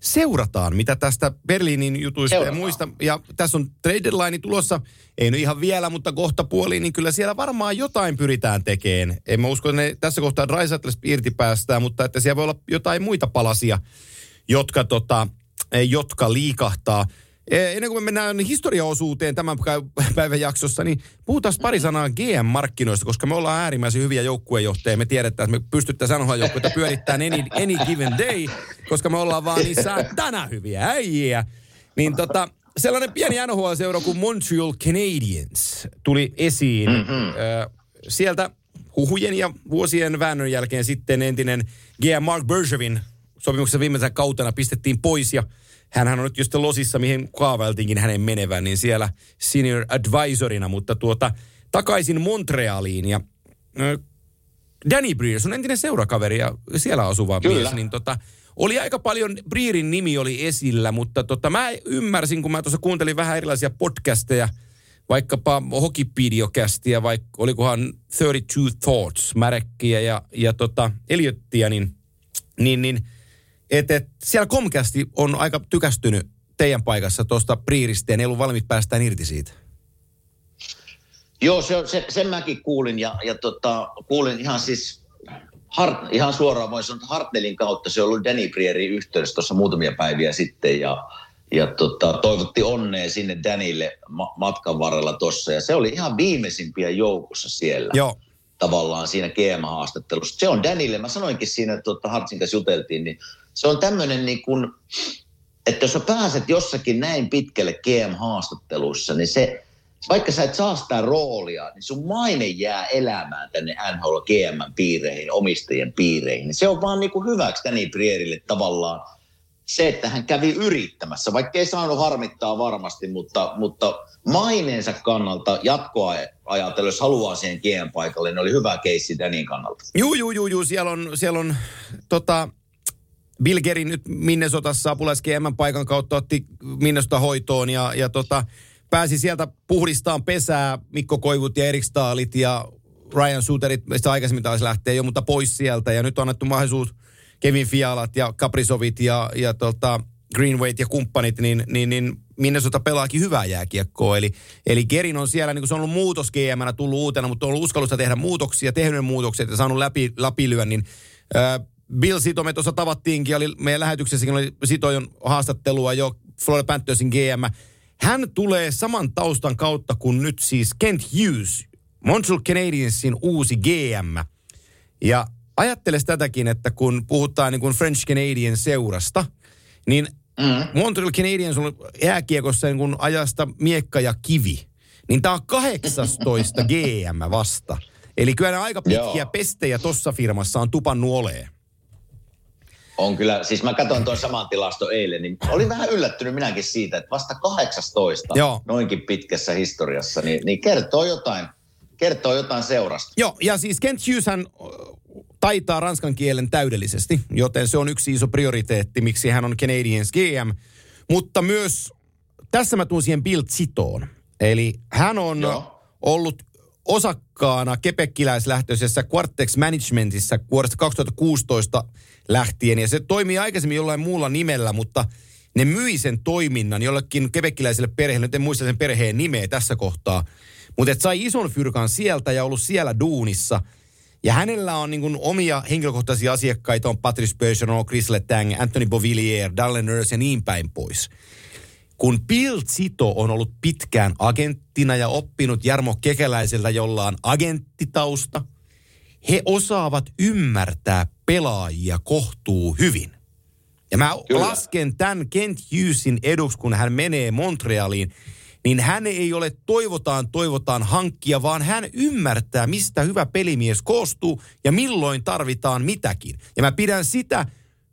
seurataan, mitä tästä Berliinin jutuista Seurataan. ja muista. Ja tässä on trade deadline tulossa, ei nyt ihan vielä, mutta kohta puoliin, niin kyllä siellä varmaan jotain pyritään tekemään. En mä usko, että ne tässä kohtaa Drysaitles irti päästään, mutta että siellä voi olla jotain muita palasia, jotka, tota, jotka liikahtaa. Eh, Ennen kuin me mennään historiaosuuteen tämän päivän jaksossa, niin puhutaan pari sanaa GM-markkinoista, koska me ollaan äärimmäisen hyviä joukkuejohtajia. Me tiedetään, että me pystyttäisiin nhl joukkueita pyörittämään any, any given day, koska me ollaan vaan niin tänä hyviä äijiä. Niin tota, sellainen pieni NHL-seura kuin Montreal Canadiens tuli esiin. Mm-hmm. Sieltä huhujen ja vuosien väännön jälkeen sitten entinen GM Mark Bergevin sopimuksessa viimeisenä kautena pistettiin pois ja hänhän on nyt just Losissa, mihin kaavailtiinkin hänen menevän, niin siellä senior advisorina, mutta tuota, takaisin Montrealiin ja ö, Danny Breer, sun entinen seurakaveri ja siellä asuva Kyllä. mies, niin tota, oli aika paljon, Breerin nimi oli esillä, mutta tota, mä ymmärsin, kun mä tuossa kuuntelin vähän erilaisia podcasteja, vaikkapa Hokipedia-kästiä, vaikka olikohan 32 Thoughts, Märekkiä ja, ja tota, Eliottia, niin, niin, niin että et, siellä Comcasti on aika tykästynyt teidän paikassa tuosta Breeristä ja ne ei ollut valmiit päästään irti siitä. Joo, se, se, sen mäkin kuulin ja, ja tota, kuulin ihan siis Hart, ihan suoraan voin sanoa, että Hartnellin kautta se on ollut Danny Prierin yhteydessä tuossa muutamia päiviä sitten ja, ja tota, toivotti onnea sinne Danille ma- matkan varrella tuossa ja se oli ihan viimeisimpiä joukossa siellä. Joo. Tavallaan siinä GM-haastattelussa. Se on Danille, mä sanoinkin siinä, että tuota Hartsin kanssa juteltiin, niin se on tämmöinen niin kuin, että jos sä pääset jossakin näin pitkälle GM-haastatteluissa, niin se, vaikka sä et saa sitä roolia, niin sun maine jää elämään tänne NHL GM-piireihin, omistajien piireihin. Niin se on vaan niin kuin hyväksi Danny Prierille tavallaan se, että hän kävi yrittämässä, vaikka ei saanut harmittaa varmasti, mutta, mutta maineensa kannalta jatkoa ajatellen, jos haluaa siihen GM-paikalle, niin oli hyvä keissi Danin kannalta. Juu, juu, juu, juu. Siellä on, siellä on tota, Bill nyt Minnesotassa apulais paikan kautta otti Minnesota hoitoon ja, ja tota, pääsi sieltä puhdistaan pesää Mikko Koivut ja Erik Staalit ja Ryan Suterit, mistä aikaisemmin taisi lähteä jo, mutta pois sieltä. Ja nyt on annettu mahdollisuus Kevin Fialat ja Caprisovit ja, ja tota Greenwayt ja kumppanit, niin, niin, niin Minnesota pelaakin hyvää jääkiekkoa. Eli, eli Gerin on siellä, niin kuin se on ollut muutos gm tullut uutena, mutta on ollut uskallusta tehdä muutoksia, tehnyt muutoksia ja saanut läpi, läpilyönnin. Äh, Bill Sito me tuossa tavattiinkin, oli meidän lähetyksessäkin oli Sitojon haastattelua jo Florida Panthersin GM. Hän tulee saman taustan kautta kuin nyt siis Kent Hughes, Montreal Canadiensin uusi GM. Ja ajatteles tätäkin, että kun puhutaan niin kuin French Canadian seurasta, niin mm. Montreal Canadiens on jääkiekossa niin kuin ajasta miekka ja kivi. Niin tämä on 18 GM vasta. Eli kyllä aika pitkiä Joo. pestejä tuossa firmassa on tupannut oleen. On kyllä, siis mä katsoin tuon saman tilasto eilen, niin olin vähän yllättynyt minäkin siitä, että vasta 18 Joo. noinkin pitkässä historiassa, niin, niin kertoo jotain, kertoo jotain seurasta. Joo, ja siis Kent Hughes hän taitaa ranskan kielen täydellisesti, joten se on yksi iso prioriteetti, miksi hän on Canadiens GM. Mutta myös, tässä mä tuun siihen Bill Zitoon. Eli hän on Joo. ollut osakkaana kepekkiläislähtöisessä Quartex Managementissa vuodesta 2016 lähtien. Ja se toimii aikaisemmin jollain muulla nimellä, mutta ne myi sen toiminnan jollekin kepekkiläiselle perheelle. Nyt en muista sen perheen nimeä tässä kohtaa. Mutta sai ison fyrkan sieltä ja ollut siellä duunissa. Ja hänellä on niin omia henkilökohtaisia asiakkaita, on Patrice Bergeron, Chris Letang, Anthony Bovillier, Dallen Nurse ja niin päin pois. Kun Bill Zito on ollut pitkään agenttina ja oppinut Jarmo Kekäläiseltä, jolla on agenttitausta, he osaavat ymmärtää pelaajia kohtuu hyvin. Ja mä Kyllä. lasken tämän Kent Hughesin eduksi, kun hän menee Montrealiin, niin hän ei ole toivotaan, toivotaan hankkia, vaan hän ymmärtää, mistä hyvä pelimies koostuu ja milloin tarvitaan mitäkin. Ja mä pidän sitä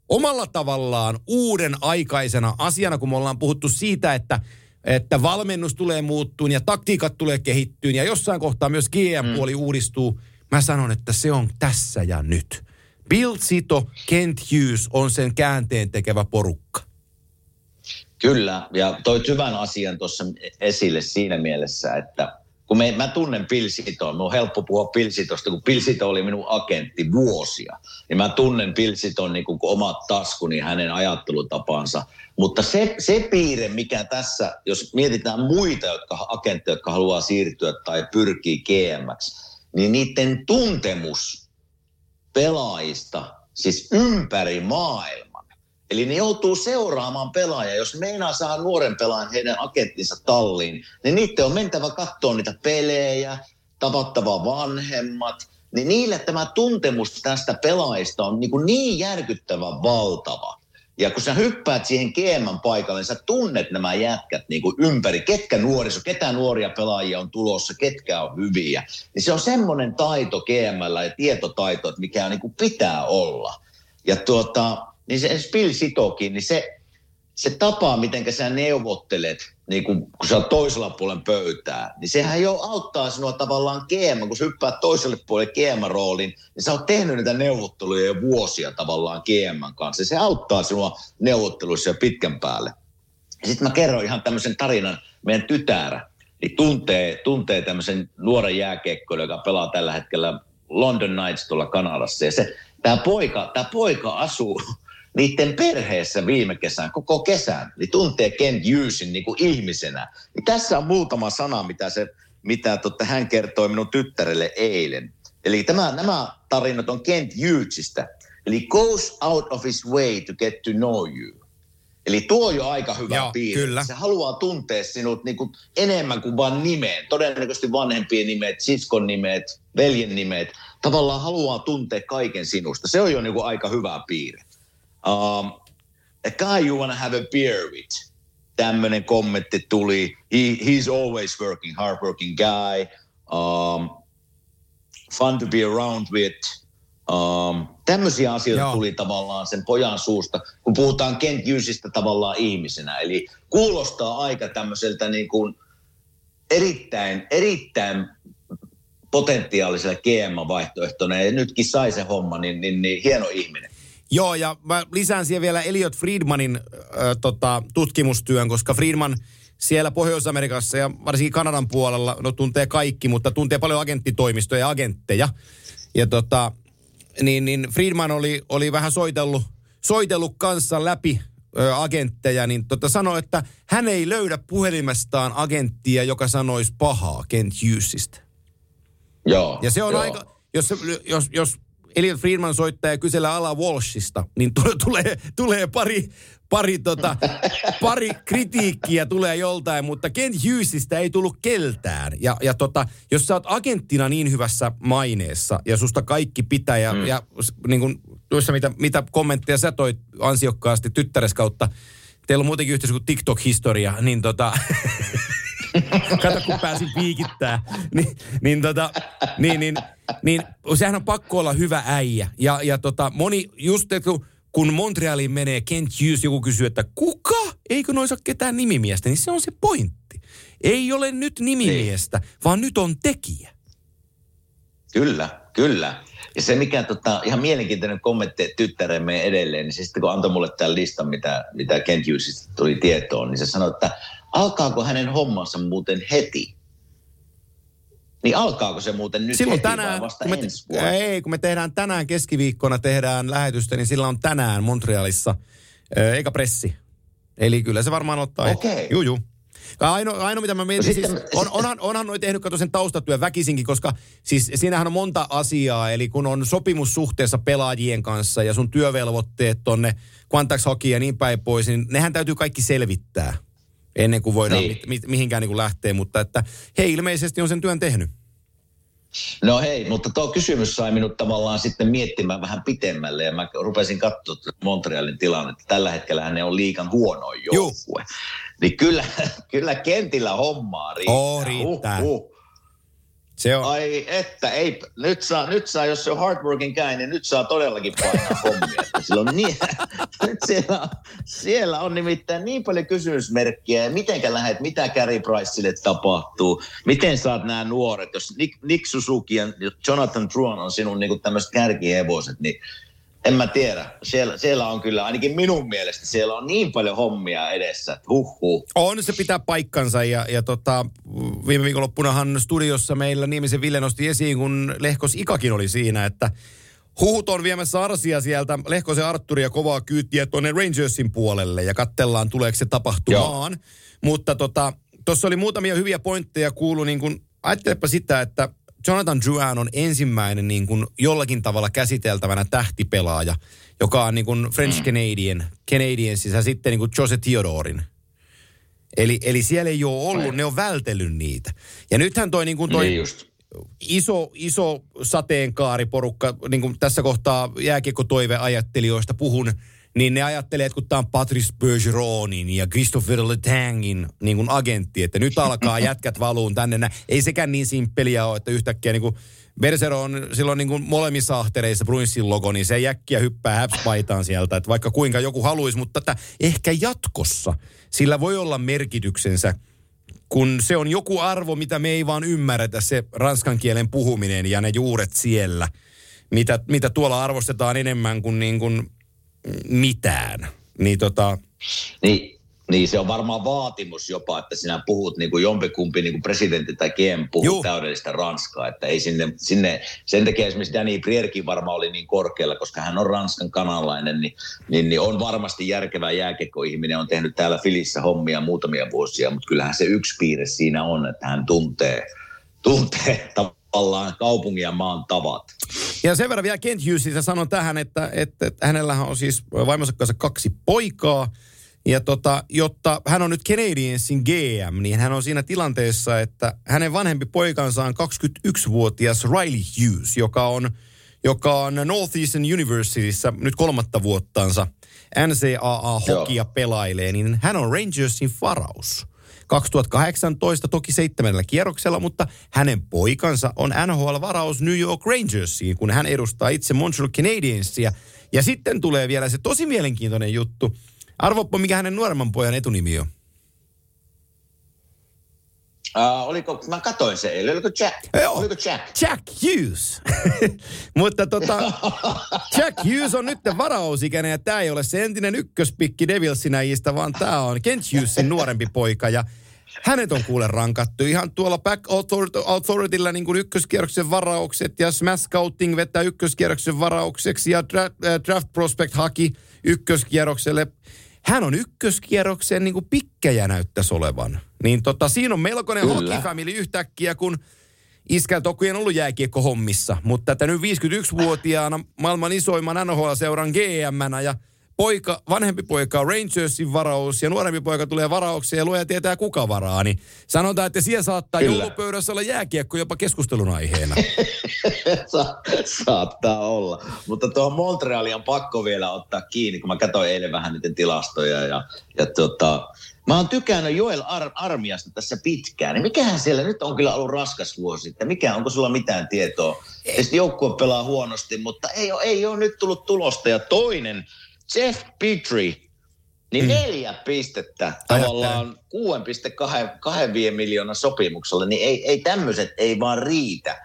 omalla tavallaan uuden aikaisena asiana, kun me ollaan puhuttu siitä, että että valmennus tulee muuttuun ja taktiikat tulee kehittyyn ja jossain kohtaa myös GM-puoli mm. uudistuu. Mä sanon, että se on tässä ja nyt. Bill Sito, Kent Hughes on sen käänteen tekevä porukka. Kyllä, ja toi hyvän asian tuossa esille siinä mielessä, että kun me, mä tunnen Pilsiton, on helppo puhua Pilsitosta, kun Pilsito oli minun agentti vuosia, niin mä tunnen Pilsiton niin kuin omat taskuni hänen ajattelutapansa. Mutta se, se piirre, mikä tässä, jos mietitään muita jotka, agentteja, jotka haluaa siirtyä tai pyrkii GMX, niin niiden tuntemus pelaajista, siis ympäri maailmaa, Eli ne joutuu seuraamaan pelaajia. Jos meinaa saa nuoren pelaajan heidän agenttinsa talliin, niin niiden on mentävä katsoa niitä pelejä, tavattava vanhemmat. Niin niille tämä tuntemus tästä pelaajista on niin, niin järkyttävän valtava. Ja kun sä hyppäät siihen GM paikalle, niin sä tunnet nämä jätkät niin kuin ympäri, ketkä nuoriso, ketä nuoria pelaajia on tulossa, ketkä on hyviä. Niin se on semmoinen taito GMllä ja tietotaito, että mikä niin kuin pitää olla. Ja tuota, niin se Spill sitokin, niin se, se tapa, miten sä neuvottelet, niin kun, kun sä oot toisella puolen pöytää, niin sehän jo auttaa sinua tavallaan GM, kun sä hyppäät toiselle puolelle GM-rooliin, niin sä oot tehnyt niitä neuvotteluja jo vuosia tavallaan GM kanssa. Se auttaa sinua neuvotteluissa jo pitkän päälle. Ja sitten mä kerron ihan tämmöisen tarinan, meidän tytärä, niin tuntee, tuntee tämmöisen nuoren jääkiekkoilun, joka pelaa tällä hetkellä London Knights tuolla Kanadassa. Ja se, tämä poika, tämä poika asuu niiden perheessä viime kesän, koko kesän, niin tuntee Ken Hughesin niin kuin ihmisenä. Niin tässä on muutama sana, mitä, se, mitä totta, hän kertoi minun tyttärelle eilen. Eli tämä, nämä tarinat on Kent Hughesista. Eli goes out of his way to get to know you. Eli tuo on jo aika hyvä Joo, piirre. kyllä. Se haluaa tuntea sinut niin kuin enemmän kuin vain nimeen. Todennäköisesti vanhempien nimet, siskon nimet, veljen nimet. Tavallaan haluaa tuntea kaiken sinusta. Se on jo niin kuin aika hyvä piirre. Um, a guy you wanna have a beer with. Tämmöinen kommentti tuli. He, he's always working, hard working guy. Um, fun to be around with. Um, tämmöisiä asioita Joo. Tuli tavallaan sen pojan suusta, kun puhutaan Kent Hughesista tavallaan ihmisenä. Eli kuulostaa aika tämmöiseltä niin kuin erittäin, erittäin potentiaalisella GM-vaihtoehtona. Ja nytkin sai se homma, niin, niin, niin hieno ihminen. Joo, ja mä lisään siihen vielä Elliot Friedmanin äh, tota, tutkimustyön, koska Friedman siellä Pohjois-Amerikassa ja varsinkin Kanadan puolella, no tuntee kaikki, mutta tuntee paljon agenttitoimistoja ja agentteja. Ja tota, niin, niin Friedman oli, oli vähän soitellut, soitellut kanssa läpi ö, agentteja, niin tota sanoi, että hän ei löydä puhelimestaan agenttia, joka sanoisi pahaa Kent Hughesista. Joo, Ja se on joo. aika, jos, jos, jos Elliot Friedman soittaa ja kyselee Ala Walshista, niin tu- tulee, tulee pari, pari, tota, pari kritiikkiä tulee joltain, mutta Kent Hughesista ei tullut keltään. Ja, ja tota, jos sä oot agenttina niin hyvässä maineessa ja susta kaikki pitää ja, mm. ja niin kuin tuossa mitä, mitä kommentteja sä toit ansiokkaasti tyttäres kautta, teillä on muutenkin yhteys kuin TikTok-historia, niin tota... [laughs] [laughs] Kato, kun pääsin piikittää. Niin, niin, tota, niin, niin, niin, sehän on pakko olla hyvä äijä. Ja, ja tota, moni, just että kun- kun Montrealiin menee Kent Hughes, joku kysyy, että kuka? Eikö noissa ketään nimimiestä? Niin se on se pointti. Ei ole nyt nimimiestä, vaan nyt on tekijä. Kyllä, kyllä. Ja se mikä tota, ihan mielenkiintoinen kommentti tyttäremme edelleen, niin se sitten kun antoi mulle tämän listan, mitä, mitä Kent Hughesista tuli tietoon, niin se sanoi, että alkaako hänen hommansa muuten heti? Niin alkaako se muuten nyt Silloin heti tänään, vai vasta kun me, ensi vuonna? ei, kun me tehdään tänään keskiviikkona tehdään lähetystä, niin sillä on tänään Montrealissa eikä pressi. Eli kyllä se varmaan ottaa. Okei. Juu, juu. Ainoa, ainoa, mitä mä mietin, No siis, sitten- on, onhan, onhan noi tehnyt kato sen taustatyön väkisinkin, koska siis siinähän on monta asiaa, eli kun on sopimus suhteessa pelaajien kanssa ja sun työvelvoitteet tonne Quantax Hockey ja niin päin pois, niin nehän täytyy kaikki selvittää ennen kuin voidaan Niin. mit, mit, mihinkään niin kuin lähteä, mutta että he ilmeisesti on sen työn tehnyt. No hei, mutta tuo kysymys sai minut tavallaan sitten miettimään vähän pitemmälle ja mä rupesin katsoa tätä Montrealin tilannetta. Tällä hetkellä ne on liikan huonoin Juu. joukkue. Niin kyllä, [laughs] kyllä kentillä hommaa riittää. Oo, riittää. Huh, Se on. Ai että, ei, nyt saa, nyt saa, jos se on hardworking guy, niin nyt saa todellakin painaa hommia. [laughs] Sillä on niin, nyt [laughs] siellä, siellä on nimittäin niin paljon kysymysmerkkiä, ja mitenkä lähdet, mitä Carey Priceille tapahtuu, miten saat nämä nuoret, jos Nick, Nick Suzuki ja Jonathan Truan on sinun niin tämmöiset kärkihevoset, niin en mä tiedä. Siellä, siellä on kyllä, ainakin minun mielestä, siellä on niin paljon hommia edessä, että huh. On, se pitää paikkansa ja, ja tota, viime viikonloppunahan studiossa meillä Niemisen Ville nosti esiin, kun Lehkos Ikakin oli siinä, että huhut on viemässä Arsia sieltä, Lehkosen Arturia kovaa kyytiä tuonne Rangersin puolelle ja katsellaan tuleeko se tapahtumaan. Mutta tota, tuossa oli muutamia hyviä pointteja kuulu, niin kun, ajattelepa sitä, että Jonathan Drouin on ensimmäinen niin kuin jollakin tavalla käsiteltävänä tähtipelaaja, joka on niin kuin French Canadian, Canadians ja sitten niin kuin Jose Theodorin. Eli, eli siellä ei ole ollut, ne on vältellyt niitä. Ja nythän toi, niin kuin toi Niin just. iso, iso sateenkaariporukka, niin kuin tässä kohtaa jääkiekkotoiveajattelijoista puhun, niin ne ajattelee, että kun tämä on Patrice Bergeronin ja Christopher Letangin niin kuin agentti, että nyt alkaa [laughs] jätkät valuun tänne. nä- Ei sekään niin simppeliä ole, että yhtäkkiä niin kuin Bersero on silloin niin kuin molemmissa ahtereissa Bruinsin logo, niin se jäkkiä hyppää häpspaitaan sieltä, että vaikka kuinka joku haluaisi, mutta että ehkä jatkossa sillä voi olla merkityksensä, kun se on joku arvo, mitä me ei vaan ymmärretä, se ranskan kielen puhuminen ja ne juuret siellä, mitä, mitä tuolla arvostetaan enemmän kuin, niin kuin mitään. Niin tota, Niin, niin se on varmaan vaatimus jopa, että sinä puhut niin kuin jompikumpi niin kuin presidentti tai GM puhuu Juu. täydellistä ranskaa. Että ei sinne, sinne, sen takia esimerkiksi Danny Prierkin varmaan oli niin korkealla, koska hän on ranskan kanalainen, niin, niin, niin on varmasti järkevä jääkekoihminen, on tehnyt täällä Filissä hommia muutamia vuosia, mutta kyllähän se yksi piirre siinä on, että hän tuntee, tuntee tavallaan kaupungin ja maan tavat. Ja sen verran vielä Kent Hughesista sanon tähän, että, että, että hänellä on siis vaimonsa kanssa kaksi poikaa. Ja tota, jotta hän on nyt Canadiensin GM, niin hän on siinä tilanteessa, että hänen vanhempi poikansa on 21-vuotias Riley Hughes, joka on, joka on Northeastern Universityssä nyt kolmatta vuottaansa NCAA-hokia pelailee, niin hän on Rangersin varaus. 2018 toki seitsemännellä kierroksella, mutta hänen poikansa on NHL-varaus New York Rangersiin, kun hän edustaa itse Montreal Canadiensia. Ja sitten tulee vielä se tosi mielenkiintoinen juttu. Arvoppa, mikä hänen nuoremman pojan etunimi on? Uh, oliko, mä katoin se eilen, oliko Jack? Joo. Oliko Jack? Jack Hughes. [laughs] Mutta tota, Jack Hughes on nyt varausikäinen ja tämä ei ole se entinen ykköspikki Devilsinäjistä, vaan tämä on Kent Hughesin nuorempi poika ja hänet on kuule rankattu ihan tuolla Back Authorityllä niin kuin ykköskierroksen varaukset ja Smash Scouting vetää ykköskierroksen varaukseksi ja Draft, äh, draft Prospect haki ykköskierrokselle. Hän on ykköskierroksen niin kuin pikkejä näyttäisi olevan. Niin tota, siinä on melkoinen hockey family yhtäkkiä, kun iskä toki on ollut jääkiekko hommissa, mutta että nyt 51-vuotiaana maailman isoimman NHL-seuran gm ja poika, vanhempi poika on Rangersin varaus ja nuorempi poika tulee varaukseen ja luoja tietää kuka varaa, niin sanotaan, että siellä saattaa Kyllä. joulupöydässä olla jääkiekko jopa keskustelun aiheena. [laughs] Sa- saattaa olla. Mutta tuohon Montrealiin on pakko vielä ottaa kiinni, kun mä katsoin eilen vähän niiden tilastoja. Ja, ja tota, mä oon tykännyt Joel Ar- Armiasta tässä pitkään. Niin mikähän siellä nyt on kyllä ollut raskas vuosi. Että mikä, onko sulla mitään tietoa? Tietysti joukkue pelaa huonosti, mutta ei ole, ei ole nyt tullut tulosta. Ja toinen, Jeff Petrie, niin neljä pistettä tavallaan 6,2 miljoonan sopimuksella, niin ei, ei tämmöiset ei vaan riitä,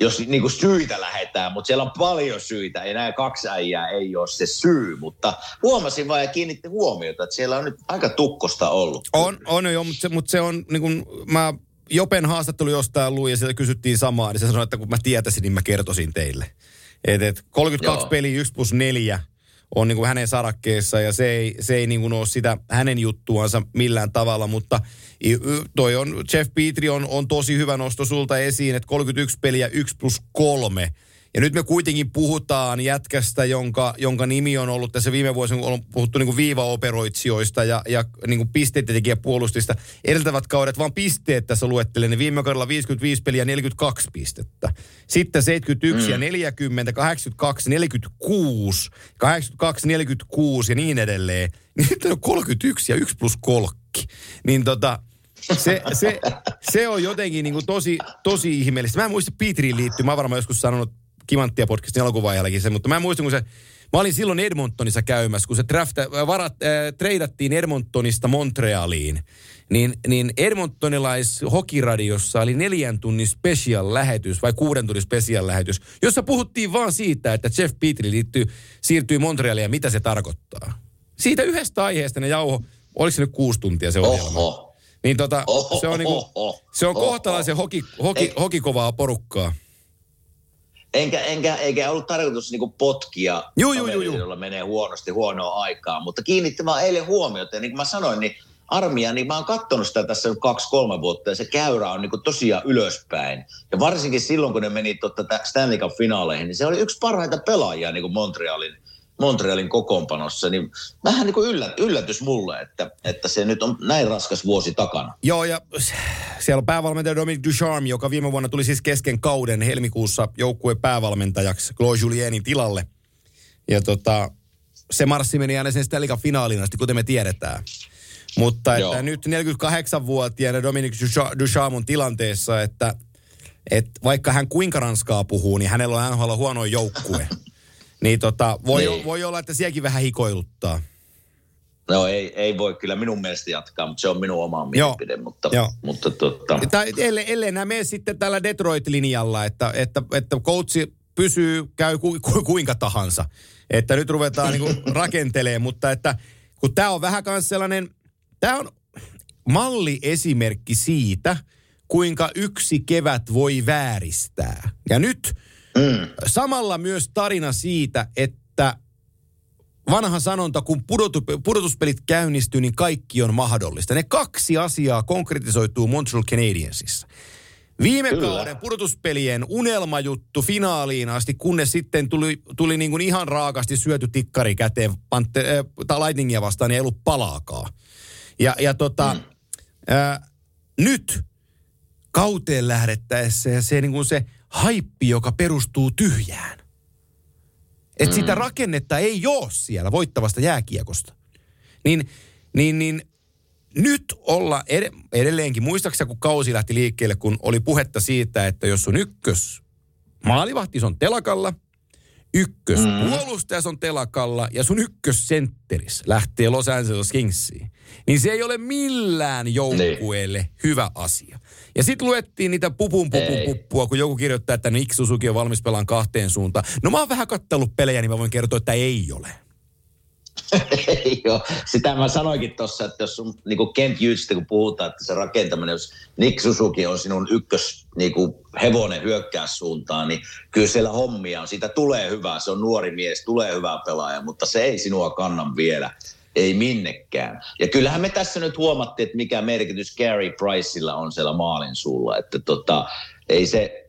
jos niin kuin syitä lähdetään, mutta siellä on paljon syitä, ja nämä kaksi äijää ei ole se syy, mutta huomasin vaan ja kiinnitti huomiota, että siellä on nyt aika tukkosta ollut. On, on jo, mutta se, mutta se on niin kuin, mä Jopen haastattelu jostain luin ja sieltä kysyttiin samaa, niin se sanoi, että kun mä tietäisin, niin mä kertoisin teille. Et, et 32 Joo. peliä, 1 plus 4 on niin kuin hänen sarakkeessa ja se ei, se ei niin kuin ole sitä hänen juttuansa millään tavalla, mutta toi on, Jeff Petri on, on tosi hyvä nosto sulta esiin, että 31 peliä 1 plus 3. Ja nyt me kuitenkin puhutaan jätkästä, jonka, jonka nimi on ollut tässä viime vuosina, kun on puhuttu niin viivaoperoitsijoista ja, ja niin kuin pisteiden tekijä puolustista. Edeltävät kaudet, vaan pisteet tässä luettelen. Niin viime kaudella 55 peliä 42 pistettä. Sitten 71 mm. ja 40, 82, 46, 82, 46 ja niin edelleen. Niin [laughs] nyt on 31 ja 1 plus kolkki. Niin tota, se, se, se on jotenkin niin kuin tosi, tosi ihmeellistä. Mä en muista Petriin liittyy. Mä varmaan joskus sanonut Kimanttia podcastin alkuvaiheellakin sen, mutta mä muistan, kun se Mä olin silloin Edmontonissa käymässä, kun se draft, äh, varat, äh, treidattiin Edmontonista Montrealiin. Niin, niin Edmontonilais hokiradiossa oli neljän tunnin special lähetys vai kuuden tunnin special lähetys, jossa puhuttiin vaan siitä, että Jeff Petri liittyy, siirtyy Montrealiin ja mitä se tarkoittaa. Siitä yhdestä aiheesta ne jauho, oliko se nyt kuusi tuntia se ohjelma? Oho. Niin tota, Oho, se on, niinku, oho, se on oho. kohtalaisen hoki, hoki, Ei. hokikovaa porukkaa. Enkä, enkä, eikä ollut tarkoitus niinku potkia Juu, juu, juu, jolla menee huonosti huonoa aikaa, mutta kiinnitti vaan eilen huomiota. Ja niin kuin mä sanoin, niin armia, niin mä oon katsonut sitä tässä nyt kaksi-kolme vuotta ja se käyrä on niinku tosiaan ylöspäin. Ja varsinkin silloin, kun ne meni totta tä- Stanley Cup-finaaleihin, niin se oli yksi parhaita pelaajia niin Montrealin, Montrealin kokoonpanossa. Niin vähän niin kuin yllät, yllätys mulle, että, että se nyt on näin raskas vuosi takana. Joo, ja siellä on päävalmentaja Dominic Ducharme, joka viime vuonna tuli siis kesken kauden helmikuussa joukkueen päävalmentajaksi Claude Julienin tilalle. Ja tota, se marssi meni aina sen Stanley Cup finaaliin asti, kuten me tiedetään. Mutta että Joo. nyt 48-vuotiaana Dominic Ducha- Ducharme on tilanteessa, että, että vaikka hän kuinka ranskaa puhuu, niin hänellä on NHL huonoin joukkue. [laughs] niin tota, voi, Niin. voi olla, että sielläkin vähän hikoiluttaa. No ei, ei voi kyllä minun mielestä jatkaa, mutta se on minun oma Joo. mielipide. Mutta, Joo. mutta tota, Tai ellei, ellei nämä mene sitten tällä Detroit-linjalla, että, että, että coachi pysyy, käy ku, ku, kuinka tahansa. Että nyt ruvetaan niin [laughs] rakentelemaan, mutta että kun tämä on vähän myös sellainen, tämä on malliesimerkki siitä, kuinka yksi kevät voi vääristää. Ja nyt mm, samalla myös tarina siitä, että vanha sanonta, kun pudotu, pudotuspelit käynnistyy, niin kaikki on mahdollista. Ne kaksi asiaa konkretisoituu Montreal Canadiensissa. Viime Kyllä. kauden pudotuspelien unelmajuttu finaaliin asti, kunnes sitten tuli, tuli niin kuin ihan raakasti syöty tikkari käteen Pante, äh, tai Lightningia vastaan, niin ei ollut palaakaan. Ja, ja tota, mm. äh, nyt kauteen lähdettäessä ja se, niin kuin se haippi, joka perustuu tyhjään. Että sitä rakennetta ei ole siellä voittavasta jääkiekosta. Niin, niin, niin nyt olla ed- edelleenkin, muistaakseni kun kausi lähti liikkeelle, kun oli puhetta siitä, että jos sun ykkös maalivahti on telakalla, ykkös mm. puolustajas on telakalla ja sun ykkössentteris lähtee Los Angeles Kingsiin, niin se ei ole millään joukkueelle niin. hyvä asia. Ja sitten luettiin niitä pupun pupun puppua, kun joku kirjoittaa, että Nick Suzuki on valmis pelaan kahteen suuntaan. No mä oon vähän kattellut pelejä, niin mä voin kertoa, että ei ole. [laughs] Ei ole. Sitä mä sanoinkin tuossa, että jos sun niin kuin Kent Hughes, kun puhutaan, että se rakentaminen, jos Nick Suzuki on sinun ykkös niin kuin hevonen hyökkäyssuuntaan, niin kyllä siellä hommia on. Siitä tulee hyvää, se on nuori mies, tulee hyvä pelaaja, mutta se ei sinua kannan vielä. Ei minnekään. Ja kyllähän me tässä nyt huomattiin, että mikä merkitys Gary Priceilla on siellä maalin suulla. Että tota, ei se,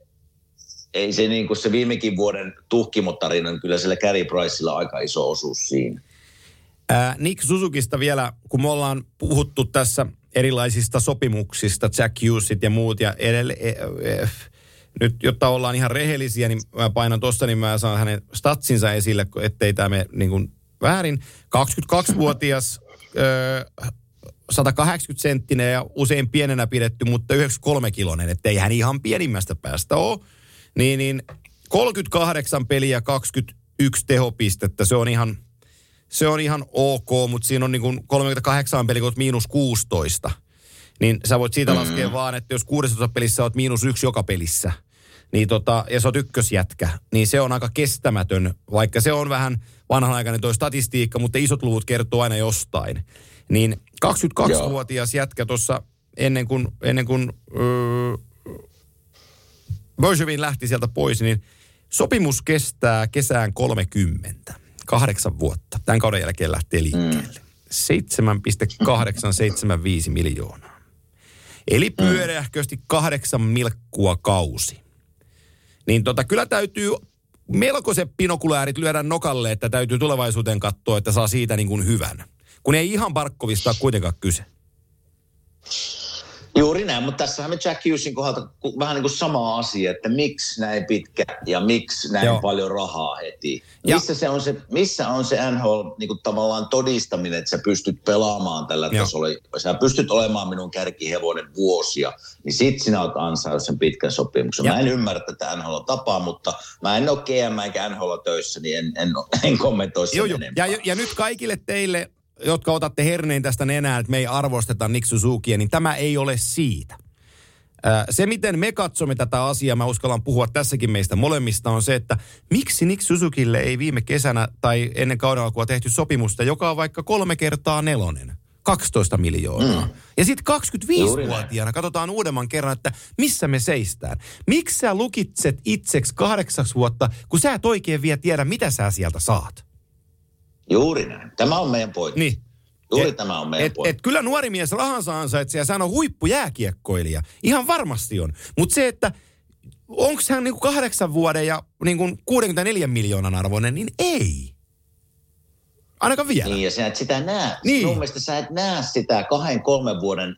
ei se niin kuin se viimekin vuoden tuhkimotarina, niin kyllä siellä Gary Priceilla aika iso osuus siinä. Ää, Nick Suzukista vielä, kun me ollaan puhuttu tässä erilaisista sopimuksista, Jack Hughesit ja muut, ja edelle, e, e, nyt jotta ollaan ihan rehellisiä, niin mä painan tuosta, niin mä saan hänen statsinsa esille, ettei tämä mene niin kuin väärin. 22-vuotias, ö, 180 senttinen ja usein pienenä pidetty, mutta 93 kilonen, ettei hän ihan pienimmästä päästä ole. Niin, niin 38 peliä, 21 tehopistettä, se on ihan, se on ihan ok, mutta siinä on niin kuin 38 peliä, kun miinus 16. Niin sä voit siitä mm. laskea vaan, että jos 16 pelissä oot miinus yksi joka pelissä, niin tota, ja sä oot ykkösjätkä, niin se on aika kestämätön, vaikka se on vähän vanhanaikainen toi statistiikka, mutta isot luvut kertoo aina jostain. Niin 22-vuotias jätkä tuossa ennen kuin, ennen kuin öö, Bergevin lähti sieltä pois, niin sopimus kestää kesään 30. Kahdeksan vuotta. Tämän kauden jälkeen lähtee liikkeelle. 7,875 miljoonaa. Eli pyöreähkösti kahdeksan milkkua kausi. Niin tota, kyllä täytyy melkoiset pinokuläärit lyödä nokalle, että täytyy tulevaisuuteen katsoa, että saa siitä niin kuin hyvän. Kun ei ihan Barkkovista ole kuitenkaan kyse. Juuri näin, mutta tässähän me Jack Hughesin kohdalta vähän niin kuin sama asia, että miksi näin pitkä ja miksi näin Joo. Paljon rahaa heti. Ja- Missä, se on se, missä on se NHL niin kuin tavallaan todistaminen, että sä pystyt pelaamaan tällä Joo. tasolla. Sä pystyt olemaan minun kärkihevonen vuosia, niin sit sinä olet ansainnut sen pitkän sopimuksen. Ja- Mä en ymmärrä tätä NHL tapaa, mutta mä en ole GM eikä NHL töissä, niin en, en, en kommentoi sen Joo, joo. enempää. Ja, ja nyt kaikille teille, jotka otatte herneen tästä nenää, että me ei arvosteta Nick Suzukia, niin tämä ei ole siitä. Se, miten me katsomme tätä asiaa, mä uskallan puhua tässäkin meistä molemmista, on se, että miksi Nick Suzukille ei viime kesänä tai ennen kauden alkua tehty sopimusta, joka on vaikka kolme kertaa nelonen. 12 miljoonaa. Mm. Ja sitten 25-vuotiaana katsotaan uudemman kerran, että missä me seistään. Miksi sä lukitset itseksi kahdeksaksi vuotta, kun sä et oikein vielä tiedä, mitä sä sieltä saat? Juuri näin. Tämä on meidän pointti. Niin. Juuri Et- tämä on meidän et, pointti. et kyllä nuori mies rahansa ansaitsee ja hän on huippujääkiekkoilija. Ihan varmasti on. Mutta se, että onko hän niinku kahdeksan vuoden ja niinku 64 miljoonan arvoinen, niin ei. Ainakaan vielä. Niin, ja sä et sitä näe. Niin. Niin. Mun mielestä sä et näe sitä kahden, kolmen vuoden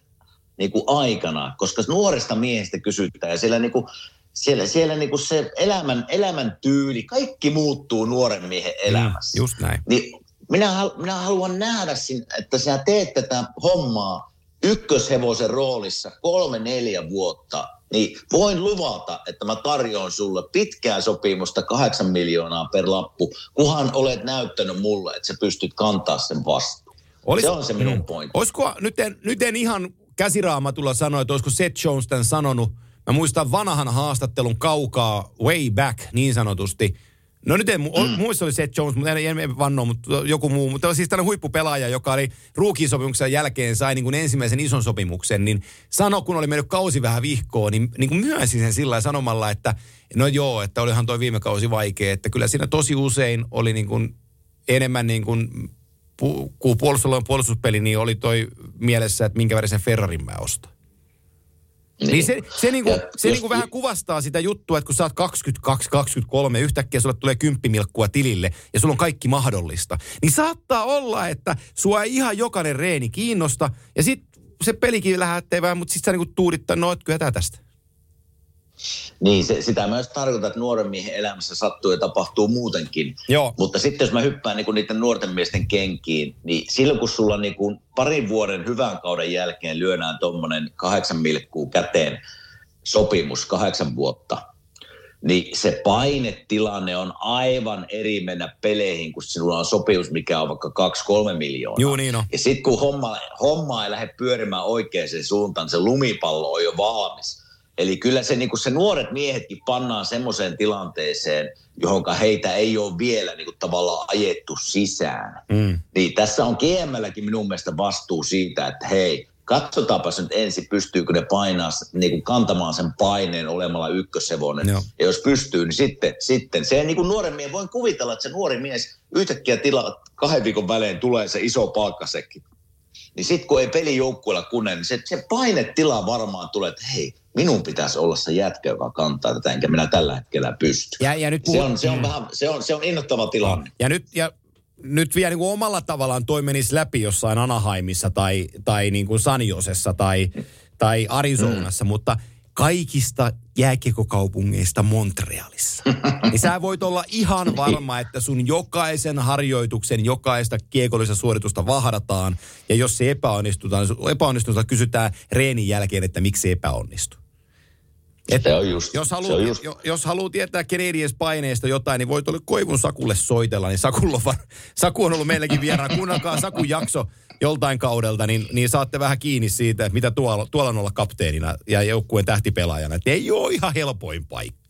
niin kuin aikana, koska nuoresta miehestä kysytään ja siellä, niin kuin, siellä, siellä niin kuin se elämän, elämän tyyli, kaikki muuttuu nuoren miehen elämässä. Just näin. Niin minä, hal- minä haluan nähdä, sin, että sä teet tätä hommaa ykköshevosen roolissa kolme, neljä vuotta, niin voin luvata, että mä tarjoan sulle pitkää sopimusta kahdeksan miljoonaa per lappu, kunhan olet näyttänyt mulle, että sä pystyt kantaa sen vastuun. Olis- Se on se minun Mm. pointti. Olisiko, nyt en, nyt en ihan käsiraamatulla sano, että olisiko Seth Jones tämän sanonut. Mä muistan vanhan haastattelun kaukaa, way back niin sanotusti. No nyt en, mm. muissa oli Seth Jones, mutta en, en vanno, mutta joku muu. Mutta siis tällainen huippupelaaja, joka oli ruukisopimuksen jälkeen sai niin kuin ensimmäisen ison sopimuksen, niin sano, kun oli mennyt kausi vähän vihkoon, niin, niin kuin myönsi sen sillä sanomalla, että no joo, että olihan toi viime kausi vaikea, että kyllä siinä tosi usein oli niin kuin enemmän niin kuin pu- kun puolustuspeli, niin oli toi mielessä, että minkä värisen Ferrarin mä ostan. Niin, niin se, se, niinku, se niinku vähän kuvastaa sitä juttua, että kun sä oot 22, 23, yhtäkkiä sulle tulee kymppimilkkua tilille ja sulla on kaikki mahdollista. Niin saattaa olla, että sua ei ihan jokainen reeni kiinnosta ja sit se pelikin lähtee vähän, mutta sit sä niinku tuudittaa, no et kyllä tästä. Niin, se, sitä myös tarkoittaa, että nuoren miehen elämässä sattuu ja tapahtuu muutenkin. Joo. Mutta sitten jos mä hyppään niin niiden nuorten miesten kenkiin, niin silloin kun sulla niin kuin parin vuoden hyvän kauden jälkeen lyödään tuommoinen kahdeksan milkkuu käteen sopimus kahdeksan vuotta, niin se painetilanne on aivan eri mennä peleihin, kun sinulla on sopimus, mikä on vaikka 2-3 miljoonaa. Juu, niin on. Ja sitten kun homma, homma ei lähde pyörimään oikeaan suuntaan, se lumipallo on jo valmis. Eli kyllä se, niin se nuoret miehetkin pannaan semmoiseen tilanteeseen, johon heitä ei ole vielä niin kuin tavallaan ajettu sisään. Mm. Niin tässä on GMlläkin minun mielestä vastuu siitä, että hei, katsotaanpa nyt ensin, pystyykö ne painaa, niin kuin kantamaan sen paineen olemalla ykköshevonen. Joo. Ja jos pystyy, niin sitten, sitten se niin kuin nuoren miehen, voin kuvitella, että se nuori mies yhtäkkiä tila, kahden viikon välein tulee se iso palkkasekki. Niin sitten kun ei peli joukkueella kunne, niin se, se painetila varmaan tulee, että hei, minun pitäisi olla se jätkä, joka kantaa tätä, enkä minä tällä hetkellä pysty. Ja, ja nyt Se puhut- on, se on, vähän, se on, se on innoittava tilanne. Ja nyt, ja nyt vielä niin kuin omalla tavallaan toi menisi läpi jossain Anaheimissa tai, tai niin kuin San Josessa tai, tai Arizonassa, mm. mutta kaikista jääkiekokaupungeista Montrealissa. [laughs] niin sä voit olla ihan varma, että sun jokaisen harjoituksen, jokaista kiekollista suoritusta vahdataan. Ja jos se epäonnistutaan, epäonnistutaan kysytään reenin jälkeen, että miksi se epäonnistui. Et, se on just, Jos se haluaa, on just. jo, jos haluaa tietää Canadiens paineista jotain, niin voit olla Koivun Sakulle soitella. Niin Sakulla on, Saku on ollut meilläkin vieraan. Kuunnelkaa Sakun jakso joltain kaudelta, niin, niin saatte vähän kiinni siitä, että mitä tuolla, tuolla on olla kapteenina ja joukkueen tähtipelaajana. Että ei ole ihan helpoin paikka.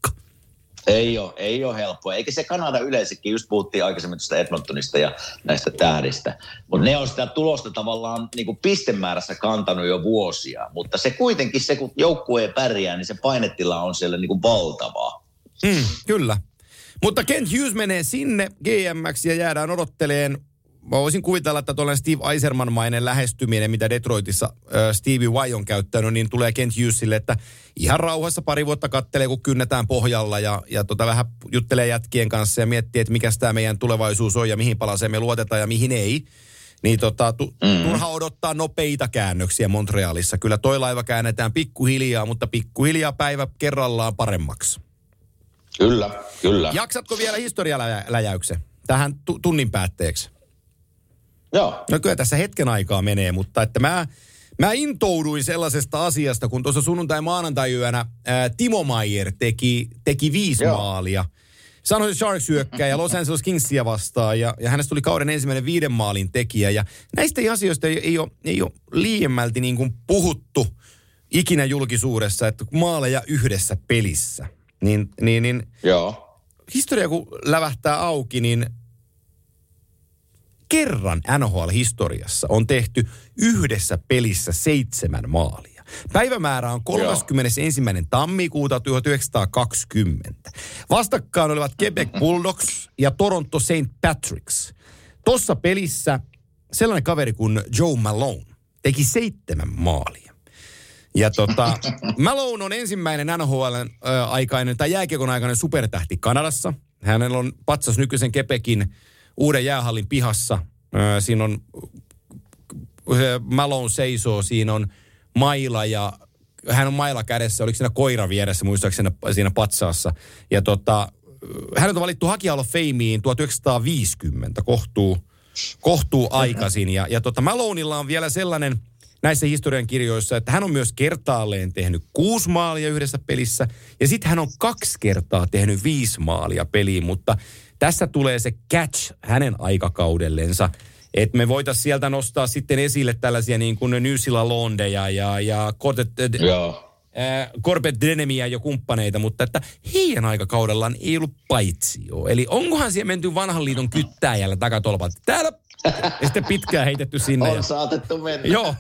Ei ole, ei ole helppoa. Eikä se Kanada yleensäkin, just puhuttiin aikaisemmin tuosta Edmontonista ja näistä tähdistä. Mutta ne on sitä tulosta tavallaan niin kuin pistemäärässä kantanut jo vuosia. Mutta se kuitenkin, se kun joukkue ei pärjää, niin se painetila on siellä niin kuin valtavaa. Mm, kyllä. Mutta Kent Hughes menee sinne GMX ja jäädään odotteleen. Mä voisin kuvitella, että tuollainen Steve Eiserman-mainen lähestyminen, mitä Detroitissa äh, Stevie Y on käyttänyt, niin tulee Kent Hughesille, että ihan rauhassa pari vuotta kattelee, kun kynnetään pohjalla ja, ja tota vähän juttelee jätkien kanssa ja miettii, että mikä tämä meidän tulevaisuus on ja mihin palaseen me luotetaan ja mihin ei. Niin tota, tu, mm. turha odottaa nopeita käännöksiä Montrealissa. Kyllä toi laiva käännetään pikkuhiljaa, mutta pikkuhiljaa päivä kerrallaan paremmaksi. Kyllä, kyllä. Jaksatko vielä historialäjäyksen tähän tu- tunnin päätteeksi? Joo. No kyllä tässä hetken aikaa menee, mutta että mä, mä intouduin sellaisesta asiasta, kun tuossa sunnuntai-maanantai-yönä ää, Timo Maier teki, teki viisi Joo. maalia. San Jose Sharks hyökkää ja Los Angeles Kingsia vastaan ja, ja hänestä tuli kauden ensimmäinen viiden maalin tekijä. Ja näistä asioista ei, ei, ole, ei ole liiemmälti niin kuin puhuttu ikinä julkisuudessa, että maaleja yhdessä pelissä. Niin, niin, niin Joo. historia kun lävähtää auki, niin kerran NHL-historiassa on tehty yhdessä pelissä seitsemän maalia. Päivämäärä on 31. tammikuuta 1920. Vastakkain olivat Quebec Bulldogs ja Toronto St. Patrick's. Tuossa pelissä sellainen kaveri kuin Joe Malone teki seitsemän maalia. Ja tota, [laughs] Malone on ensimmäinen NHL-aikainen tai jääkiekon aikainen supertähti Kanadassa. Hänellä on patsas nykyisen Kepekin uuden jäähallin pihassa. Siinä on, se Malone seisoo, siinä on maila ja hän on maila kädessä, oliko siinä koira vieressä muistaakseni siinä, siinä patsaassa. Ja tota, hänet on valittu of Fameen 1950, kohtuu, kohtuu aikaisin. Ja, ja tota, Malonilla on vielä sellainen näissä historian kirjoissa, että hän on myös kertaalleen tehnyt kuusi maalia yhdessä pelissä. Ja sitten hän on kaksi kertaa tehnyt viisi maalia peliin, mutta tässä tulee se catch hänen aikakaudellensa. Että me voitaisiin sieltä nostaa sitten esille tällaisia niin kuin Nysila Londeja ja, ja Cortet, äh, Corbett Denemiä ja kumppaneita, mutta että heidän aikakaudellaan ei ollut paitsio. Eli onkohan siellä menty vanhan liiton kyttääjällä takatolpalta? Täällä ja sitten pitkään heitetty sinne. On ja, saatettu mennä. joo.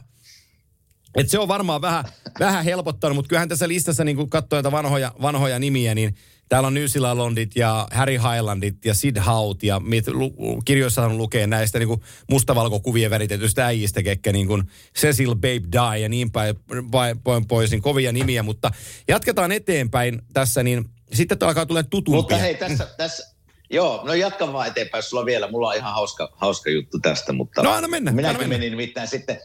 Et se on varmaan vähän, vähän helpottanut, mutta kyllähän tässä listassa, niin kun katsoo näitä vanhoja, vanhoja nimiä, niin täällä on New Zealandit ja Harry Highlandit ja Sid Hout ja mit, lu, kirjoissa on lukee näistä niin kuin mustavalkokuvien väritetystä äijistä, kekkä niin kuin Cecil Babe Die ja niin päin päin pois, niin kovia nimiä, mutta jatketaan eteenpäin tässä, niin sitten alkaa tulla tutumpia. Mutta hei, tässä, tässä, Joo, no jatkan vaan eteenpäin, sulla vielä. Mulla on ihan hauska, hauska juttu tästä, mutta... No anna mennä, Minäkin mennä. menin nimittäin sitten...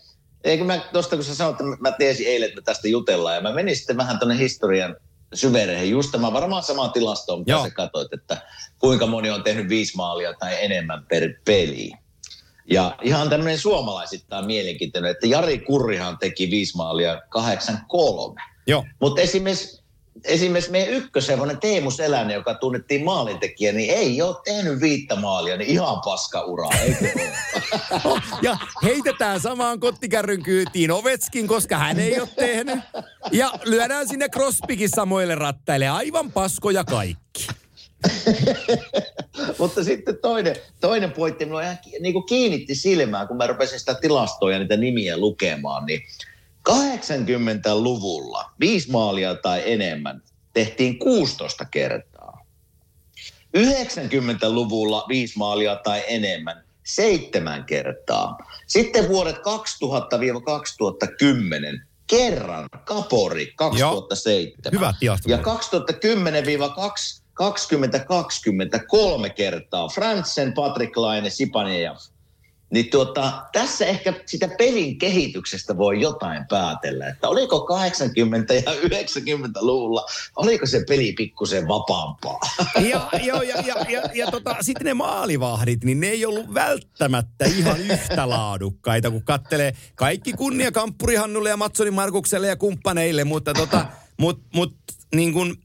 Eikö mä tosta, kun sä sanoit, että mä tiesin eilen, että me tästä jutellaan, ja mä menin sitten vähän tonne historian syvereihin just tämä varmaan sama tilasto, mitä Joo. sä katsoit, että kuinka moni on tehnyt viisi maalia tai enemmän per peli. Ja ihan tämmöinen suomalaisittain mielenkiintoinen, että Jari Kurrihan teki viisi maalia 83. Joo. Mutta esimerkiksi, esimerkiksi meidän ykköshevonen Teemu Selänen, joka tunnettiin maalintekijä, niin ei ole tehnyt viittä maalia, niin ihan paska ura, eikö ole? [laughs] Ja heitetään samaan kottikärryn kyytiin Ovetskin, koska hän ei ole tehnyt. Ja lyödään sinne Crosbykin samoille rattaille. Aivan paskoja kaikki. [laughs] Mutta sitten toinen, toinen pointti, minua ihan niin kuin kiinnitti silmään, kun mä rupesin sitä tilastoa ja niitä nimiä lukemaan, niin 80-luvulla viisi maalia tai enemmän tehtiin 16 kertaa. 90-luvulla viisi maalia tai enemmän seitsemän kertaa. Sitten vuodet 2000-2010 kerran Kapori 2007. Hyvä tilasto. Ja 2010-2020 kolme kertaa. Fransen, Patrick Laine, Sipaneja. Niin tuota, tässä ehkä sitä pelin kehityksestä voi jotain päätellä, että oliko 80- ja 90-luvulla, oliko se peli pikkusen vapaampaa? Ja, ja, ja, ja, ja, ja tota, sitten ne maalivahdit, niin ne ei ollut välttämättä ihan yhtä laadukkaita, kun kattelee kaikki kunnia Kamppuri Hannulle ja Matsoni Markukselle ja kumppaneille, mutta tota, mut, mut, niin kun,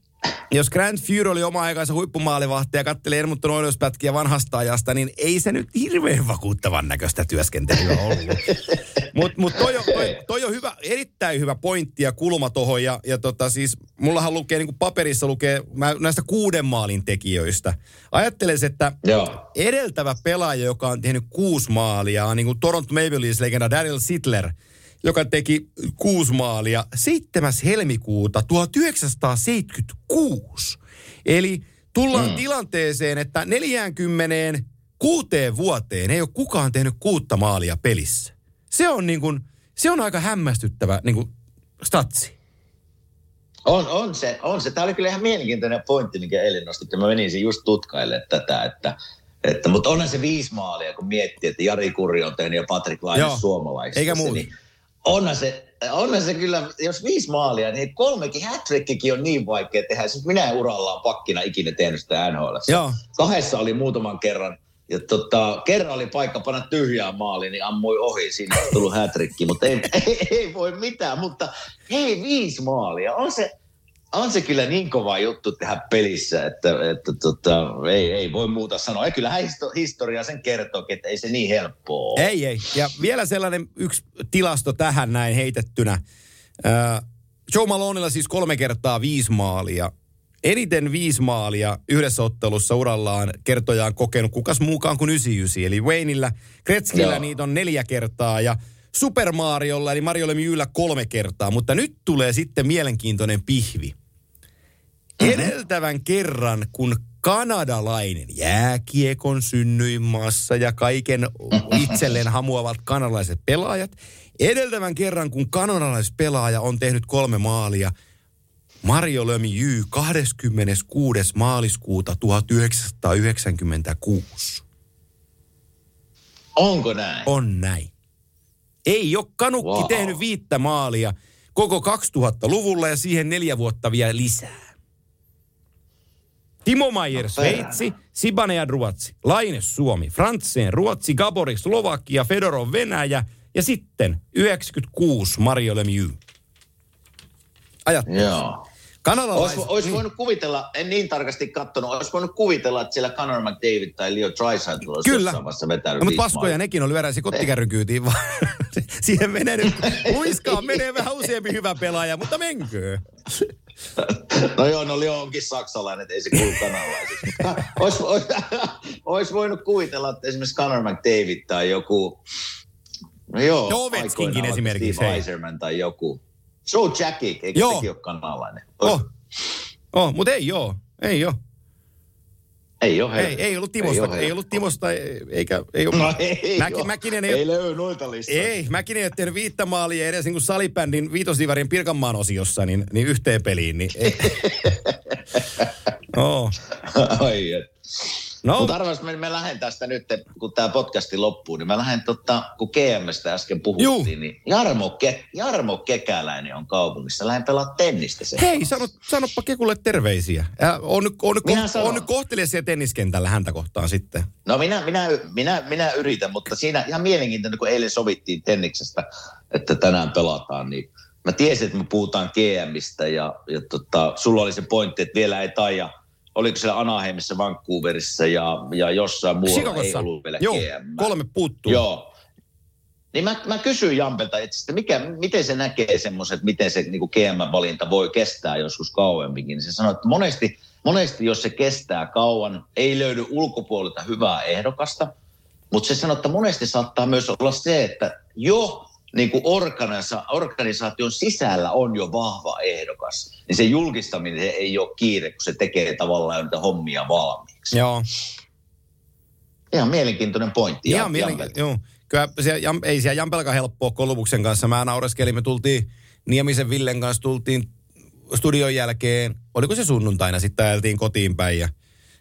jos Grand Fury oli oma aikansa huippumaalivahti ja kattelee Ermutton Oilers-pätkiä vanhasta ajasta, niin ei se nyt hirveän vakuuttavan näköistä työskentelyä ollut. [laughs] Mutta mut toi, on- toi, toi, on hyvä, erittäin hyvä pointti ja kulma tohon. Ja, ja tota siis, mullahan lukee, niin kuin paperissa lukee mä, näistä kuuden maalin tekijöistä. Ajattelisin, että Joo. edeltävä pelaaja, joka on tehnyt kuusi maalia, on niin kuin Toronto Maple Leafs-legenda Daryl Sittler, joka teki kuusi maalia 7. helmikuuta 1976. Eli tullaan mm. tilanteeseen, että 46 vuoteen ei ole kukaan tehnyt kuutta maalia pelissä. Se on, niin kuin, se on aika hämmästyttävä niin kuin statsi. On, on se, on se. Tämä oli kyllä ihan mielenkiintoinen pointti, minkä eilen. Ja mä menisin just tutkaille tätä, että, että mutta onhan se viisi maalia, kun miettii, että Jari Kurri on tehnyt ja Patrick Laine suomalaisista. eikä muuta. Niin onhan se, onhan se kyllä, jos viisi maalia, niin kolmekin hat on niin vaikea tehdä. Siis minä en urallaan pakkina ikinä tehnyt sitä NHL. Joo. Kahdessa oli muutaman kerran. Ja tota, kerran oli paikka panna tyhjää maaliin, niin ammui ohi. Siinä olisi tullut hätrikki, mutta ei, [laughs] ei, ei, voi mitään. Mutta hei, viisi maalia. On se, on se kyllä niin kova juttu tehdä pelissä, että, että tota, ei, ei voi muuta sanoa. Ja kyllähän histo- historia sen kertoo, että ei se niin helppoa ole. Ei, ei. Ja vielä sellainen yksi tilasto tähän näin heitettynä. Äh, Joe Malonella siis kolme kertaa viisi maalia. Eniten viisi maalia yhdessä ottelussa urallaan kertojaan kokenut kukas muukaan kuin 99. Eli Wayneillä, Kretskillä Joo. niitä on neljä kertaa ja Super Mariolla eli Mario Lemieuxllä kolme kertaa. Mutta nyt tulee sitten mielenkiintoinen pihvi. Edeltävän kerran, kun kanadalainen jääkiekon synnyinmaassa ja kaiken itselleen hamuavat kanadalaiset pelaajat, edeltävän kerran, kun kanadalaispelaaja on tehnyt kolme maalia, Mario Lemieux 26. maaliskuuta 1996. Onko näin? On näin. Ei ole kanukki Wow. wow. tehnyt viittä maalia koko 2000-luvulla ja siihen neljä vuotta vielä lisää. Timo Maier No Sveitsi, Sibanead Ruotsi, Laine Suomi, Frantzen Ruotsi, Gaborik Slovakia, Fedorov Venäjä ja sitten 96 Mario Lemieux. Ajattele. Joo. Kanadalais... Olisi, olisi voinut kuvitella, en niin tarkasti katsonut, olisi voinut kuvitella, että siellä Conor McDavid tai Leo Draisaitl olisi Kyllä. jossain vaiheessa vetänyt No, mutta paskoja nekin on lyödään se kottikärryn kyytiin vaan. [laughs] Siihen menee nyt, luiskaan menee vähän useampi hyvä pelaaja, mutta menkö. [laughs] No joo, no Leo onkin saksalainen, että ei se kuulu kanalaiseksi. [laughs] Olisi, olisi, [laughs] olisi voinut kuvitella, että esimerkiksi Conor McDavid tai joku... No joo, No Ovechkinkin esimerkiksi, Steve. Eiserman tai joku. Joe Jackie, eikö Joo. sekin ole kanalainen? Oh, oh mutta ei joo. Ei joo. Ei ole. Ei, ei ollut Timosta, ei, ei ollut Timosta, ei- eikä, ei ole. No ei, Mäki, oo. Mäkinen ei ei, löydy noita listoja. ei, Mäkinen ei ole tehnyt viittä maalia edes niin kuin salibändin viitosdivarin Pirkanmaan osiossa, niin, niin yhteen peliin, niin ei. [laughs] oh. Ai, et. No. Mutta arvas, me, me lähden tästä nyt, kun tämä podcasti loppuu, niin mä lähden, tota, kun GMstä äsken puhuttiin, Juu. niin Jarmo, Ke, Jarmo Kekäläinen on kaupungissa. Lähden pelaa tennistä sen. Hei, sano, sanoppa Kekulle terveisiä. Ja on, nyt- on, nyt Minä ko- on nyt tenniskentällä häntä kohtaan sitten. No minä, minä, minä, minä yritän, mutta siinä ihan mielenkiintoinen, kun eilen sovittiin tenniksestä, että tänään pelataan, niin mä tiesin, että me puhutaan GMistä ja, ja tota, sulla oli se pointti, että vielä ei taida, oliko siellä Anaheimissa, Vancouverissa ja, ja jossain muualla ei Chicagossa. ollut vielä Joo, GM. kolme puuttuu. Joo. Niin mä, mä kysyin Jampelta, että mikä, miten se näkee semmoiset, miten se niin GM-valinta voi kestää joskus kauemminkin. Niin se sanoi, että monesti, monesti jos se kestää kauan, ei löydy ulkopuolelta hyvää ehdokasta. Mutta se sanoi, että monesti saattaa myös olla se, että jo niin kuin organisa- organisaation sisällä on jo vahva ehdokas. Niin se julkistaminen ei ole kiire, kun se tekee tavallaan niitä hommia valmiiksi. Joo. Ihan mielenkiintoinen pointti. Ihan Jampelta. mielenkiintoista. Joo. Kyllä siellä, Jam, ei siellä Jampelka helppoa Kolumuksen kanssa. Mä naureskelin, me tultiin Niemisen Villen kanssa, tultiin studion jälkeen, oliko se sunnuntaina, sitten ajeltiin kotiin päin ja,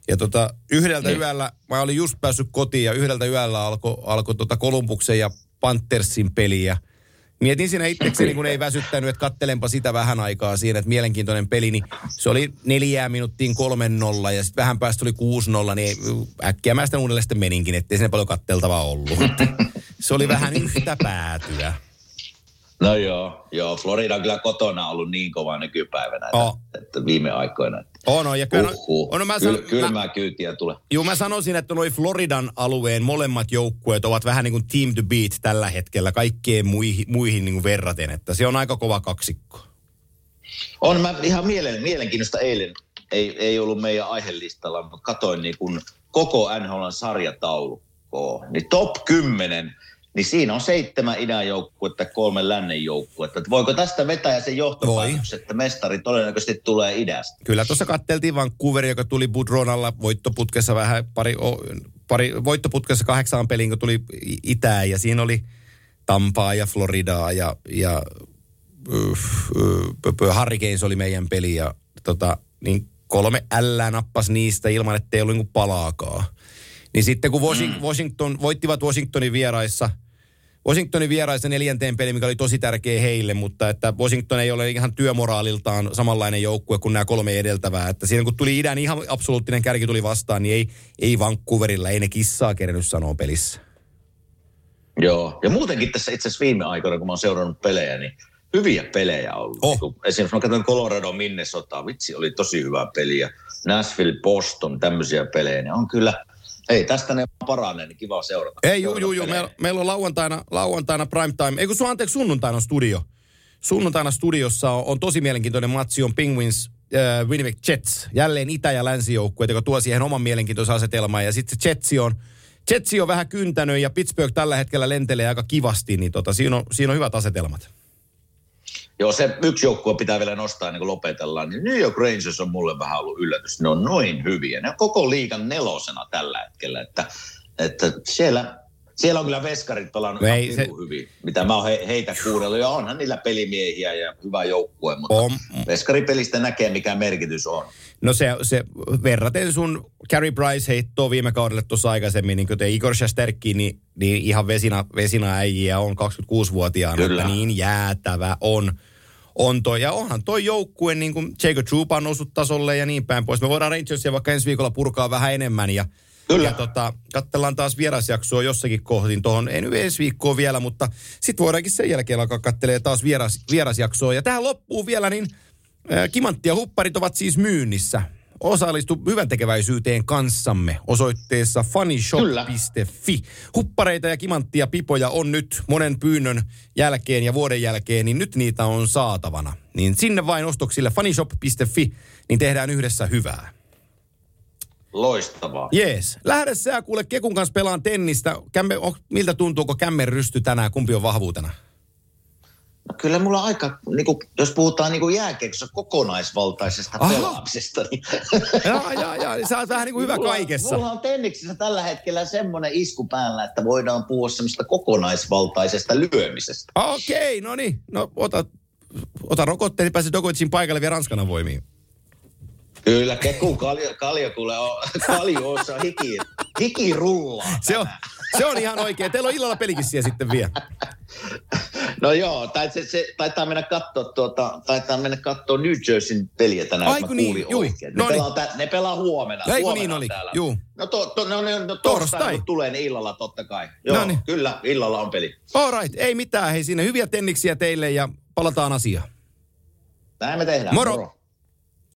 ja tota, yhdeltä Niin. yöllä, mä olin just päässyt kotiin ja yhdeltä yöllä alkoi alko tota Kolumbuksen ja Panthersin peliä. Mietin siinä itsekseni, kun ei väsyttänyt, että kattelenpa sitä vähän aikaa siinä, että mielenkiintoinen peli, niin se oli neljää minuuttiin kolmen nolla ja sitten vähän päästä oli kuusi nolla, niin äkkiä mä sitä uudelleen sitten meninkin, ettei siinä paljon katteltavaa ollut. [laughs] se oli vähän yhtä päätyä. No joo, joo. Florida on kyllä kotona ollut niin kova nykypäivänä, että, Oh. että viime aikoina. Että On, on, ja kyllä, uhuh. on, no mä, Kyl, sanon, mä, kylmää kyytiä tulee. Joo, mä sanoisin, että noi Floridan alueen molemmat joukkueet ovat vähän niin kuin team to beat tällä hetkellä kaikkeen muihin, muihin niin kuin verraten, että se on aika kova kaksikko. On mä ihan mielen, mielenkiintoista eilen, ei, ei ollut meidän aihelistalla, mutta katoin niin kun koko NHLn sarjataulukkoa. Niin top 10, niin siinä on seitsemän idän joukkuetta, kolme lännen joukkuetta. Että voiko tästä vetää sen johtopäätöksen, että mestari todennäköisesti tulee idästä? Kyllä tuossa katteltiin Vancouver, joka tuli Budronalla voittoputkessa vähän pari, pari voittoputkessa kahdeksaan peliin, kun tuli itään ja siinä oli Tampaa ja Floridaa ja, ja yff, Hurricanes oli meidän peli ja tota, niin kolme L nappas niistä ilman, että ei ollut niin palaakaan. Niin sitten kun Washington, Washington voittivat Washingtonin vieraissa, Washingtonin vieraissa neljänteen peli, mikä oli tosi tärkeä heille, mutta että Washington ei ole ihan työmoraaliltaan samanlainen joukkue kuin nämä kolme edeltävää. Että siinä kun tuli idän ihan absoluuttinen kärki tuli vastaan, niin ei, ei Vancouverilla, ei ne kissaa kerennyt sanoa pelissä. Joo, ja muutenkin tässä itse asiassa viime aikoina, kun mä oon seurannut pelejä, niin hyviä pelejä on ollut. Oh. Kun Esimerkiksi mä katsoin Colorado Minnesota, vitsi oli tosi hyvä peli, ja Nashville Boston, tämmöisiä pelejä, niin on kyllä, ei tästä ne paranee, niin kiva seurata. Ei, juu, juu, juu. Meillä, meillä on lauantaina, lauantaina prime time. Ei kun sun anteeksi, sunnuntaina on studio. Sunnuntaina studiossa on, on tosi mielenkiintoinen matsi, on Penguins äh, Winnipeg Jets. Jälleen itä- ja länsijoukkueet, joka tuo siihen oman mielenkiintoisen asetelman. Ja sitten se Jetsi on, Jetsi on vähän kyntänyt ja Pittsburgh tällä hetkellä lentelee aika kivasti, niin tota, siinä, on, siinä on hyvät asetelmat. Joo, se yksi joukkue pitää vielä nostaa ennen kuin lopetellaan. Niin New York Rangers on mulle vähän ollut yllätys. Ne on noin hyviä. Ne on koko liigan nelosena tällä hetkellä. Että, että siellä, siellä on kyllä veskarit pelannut No ihan ei, se- hyvin. Mitä mä oon he, heitä kuunnellut. Ja onhan niillä pelimiehiä ja hyvä joukkue. Mutta On. veskaripelistä näkee, mikä merkitys on. No se, se verraten sun Carey Price heittoa viime kaudelle tuossa aikaisemmin, niin kuin te Igor Shasterkin, niin, niin ihan vesina, vesina äijiä on 26-vuotiaana, Kyllä. että niin jäätävä on. On toi, ja onhan toi joukkue, niin kuin Jacob Trouba on noussut tasolle ja niin päin pois. Me voidaan Rangersia vaikka ensi viikolla purkaa vähän enemmän ja, Kyllä. ja tota, katsellaan taas vierasjaksoa jossakin kohtiin tuohon, ei nyt ensi viikkoa vielä, mutta sitten voidaankin sen jälkeen alkaa kattelee taas vieras, vierasjaksoa. Ja tähän loppuu vielä, niin äh, Kimantti ja Hupparit ovat siis myynnissä. Osallistu hyvän tekeväisyyteen kanssamme osoitteessa funnyshop.fi. Huppareita ja kimanttia pipoja on nyt monen pyynnön jälkeen ja vuoden jälkeen, niin nyt niitä on saatavana. Niin sinne vain ostoksille funnyshop.fi, niin tehdään yhdessä hyvää. Loistavaa. Jees. Lähde sä kuule Kekun kanssa pelaan tennistä. Kämme, oh, miltä tuntuu, kun kämmen rysty tänään? Kumpi on vahvuutena? No kyllä mulla aika, niin kuin, jos puhutaan niin jääkeikossa kokonaisvaltaisesta Aha. pelaamisesta, niin Jaa, jaa, jaa. Niin Sä oot vähän niin kuin hyvä mulla, kaikessa. Mulla on tenniksissä tällä hetkellä semmoinen isku päällä, että voidaan puhua semmoista kokonaisvaltaisesta lyömisestä. Okei, no niin. No ota, ota rokotteen, niin pääset Dokovicin paikalle vielä Ranskanan voimiin. Kyllä, keku kaljo, kaljo kuule on, kaljo hiki, hiki rullaa. Se on, se on ihan oikein. Teillä on illalla pelikissiä sitten vielä. No joo, tai se, se, taitaa mennä katsoa tuota, taitaa mennä katsoa New Jerseyn peliä tänään, Ai jos kun mä niin, kuulin juu. oikein. Ne, No niin. pelaa, tä, ne pelaa huomenna. Eikö huomenna niin oli? Täällä. Juu. No, to, to, no, no, no Torstai. kun tulee, niin illalla totta kai. Joo, No niin. kyllä, illalla on peli. All right, ei mitään. Hei, sinne hyviä tenniksiä teille ja palataan asiaan. Näin me tehdään. Moro.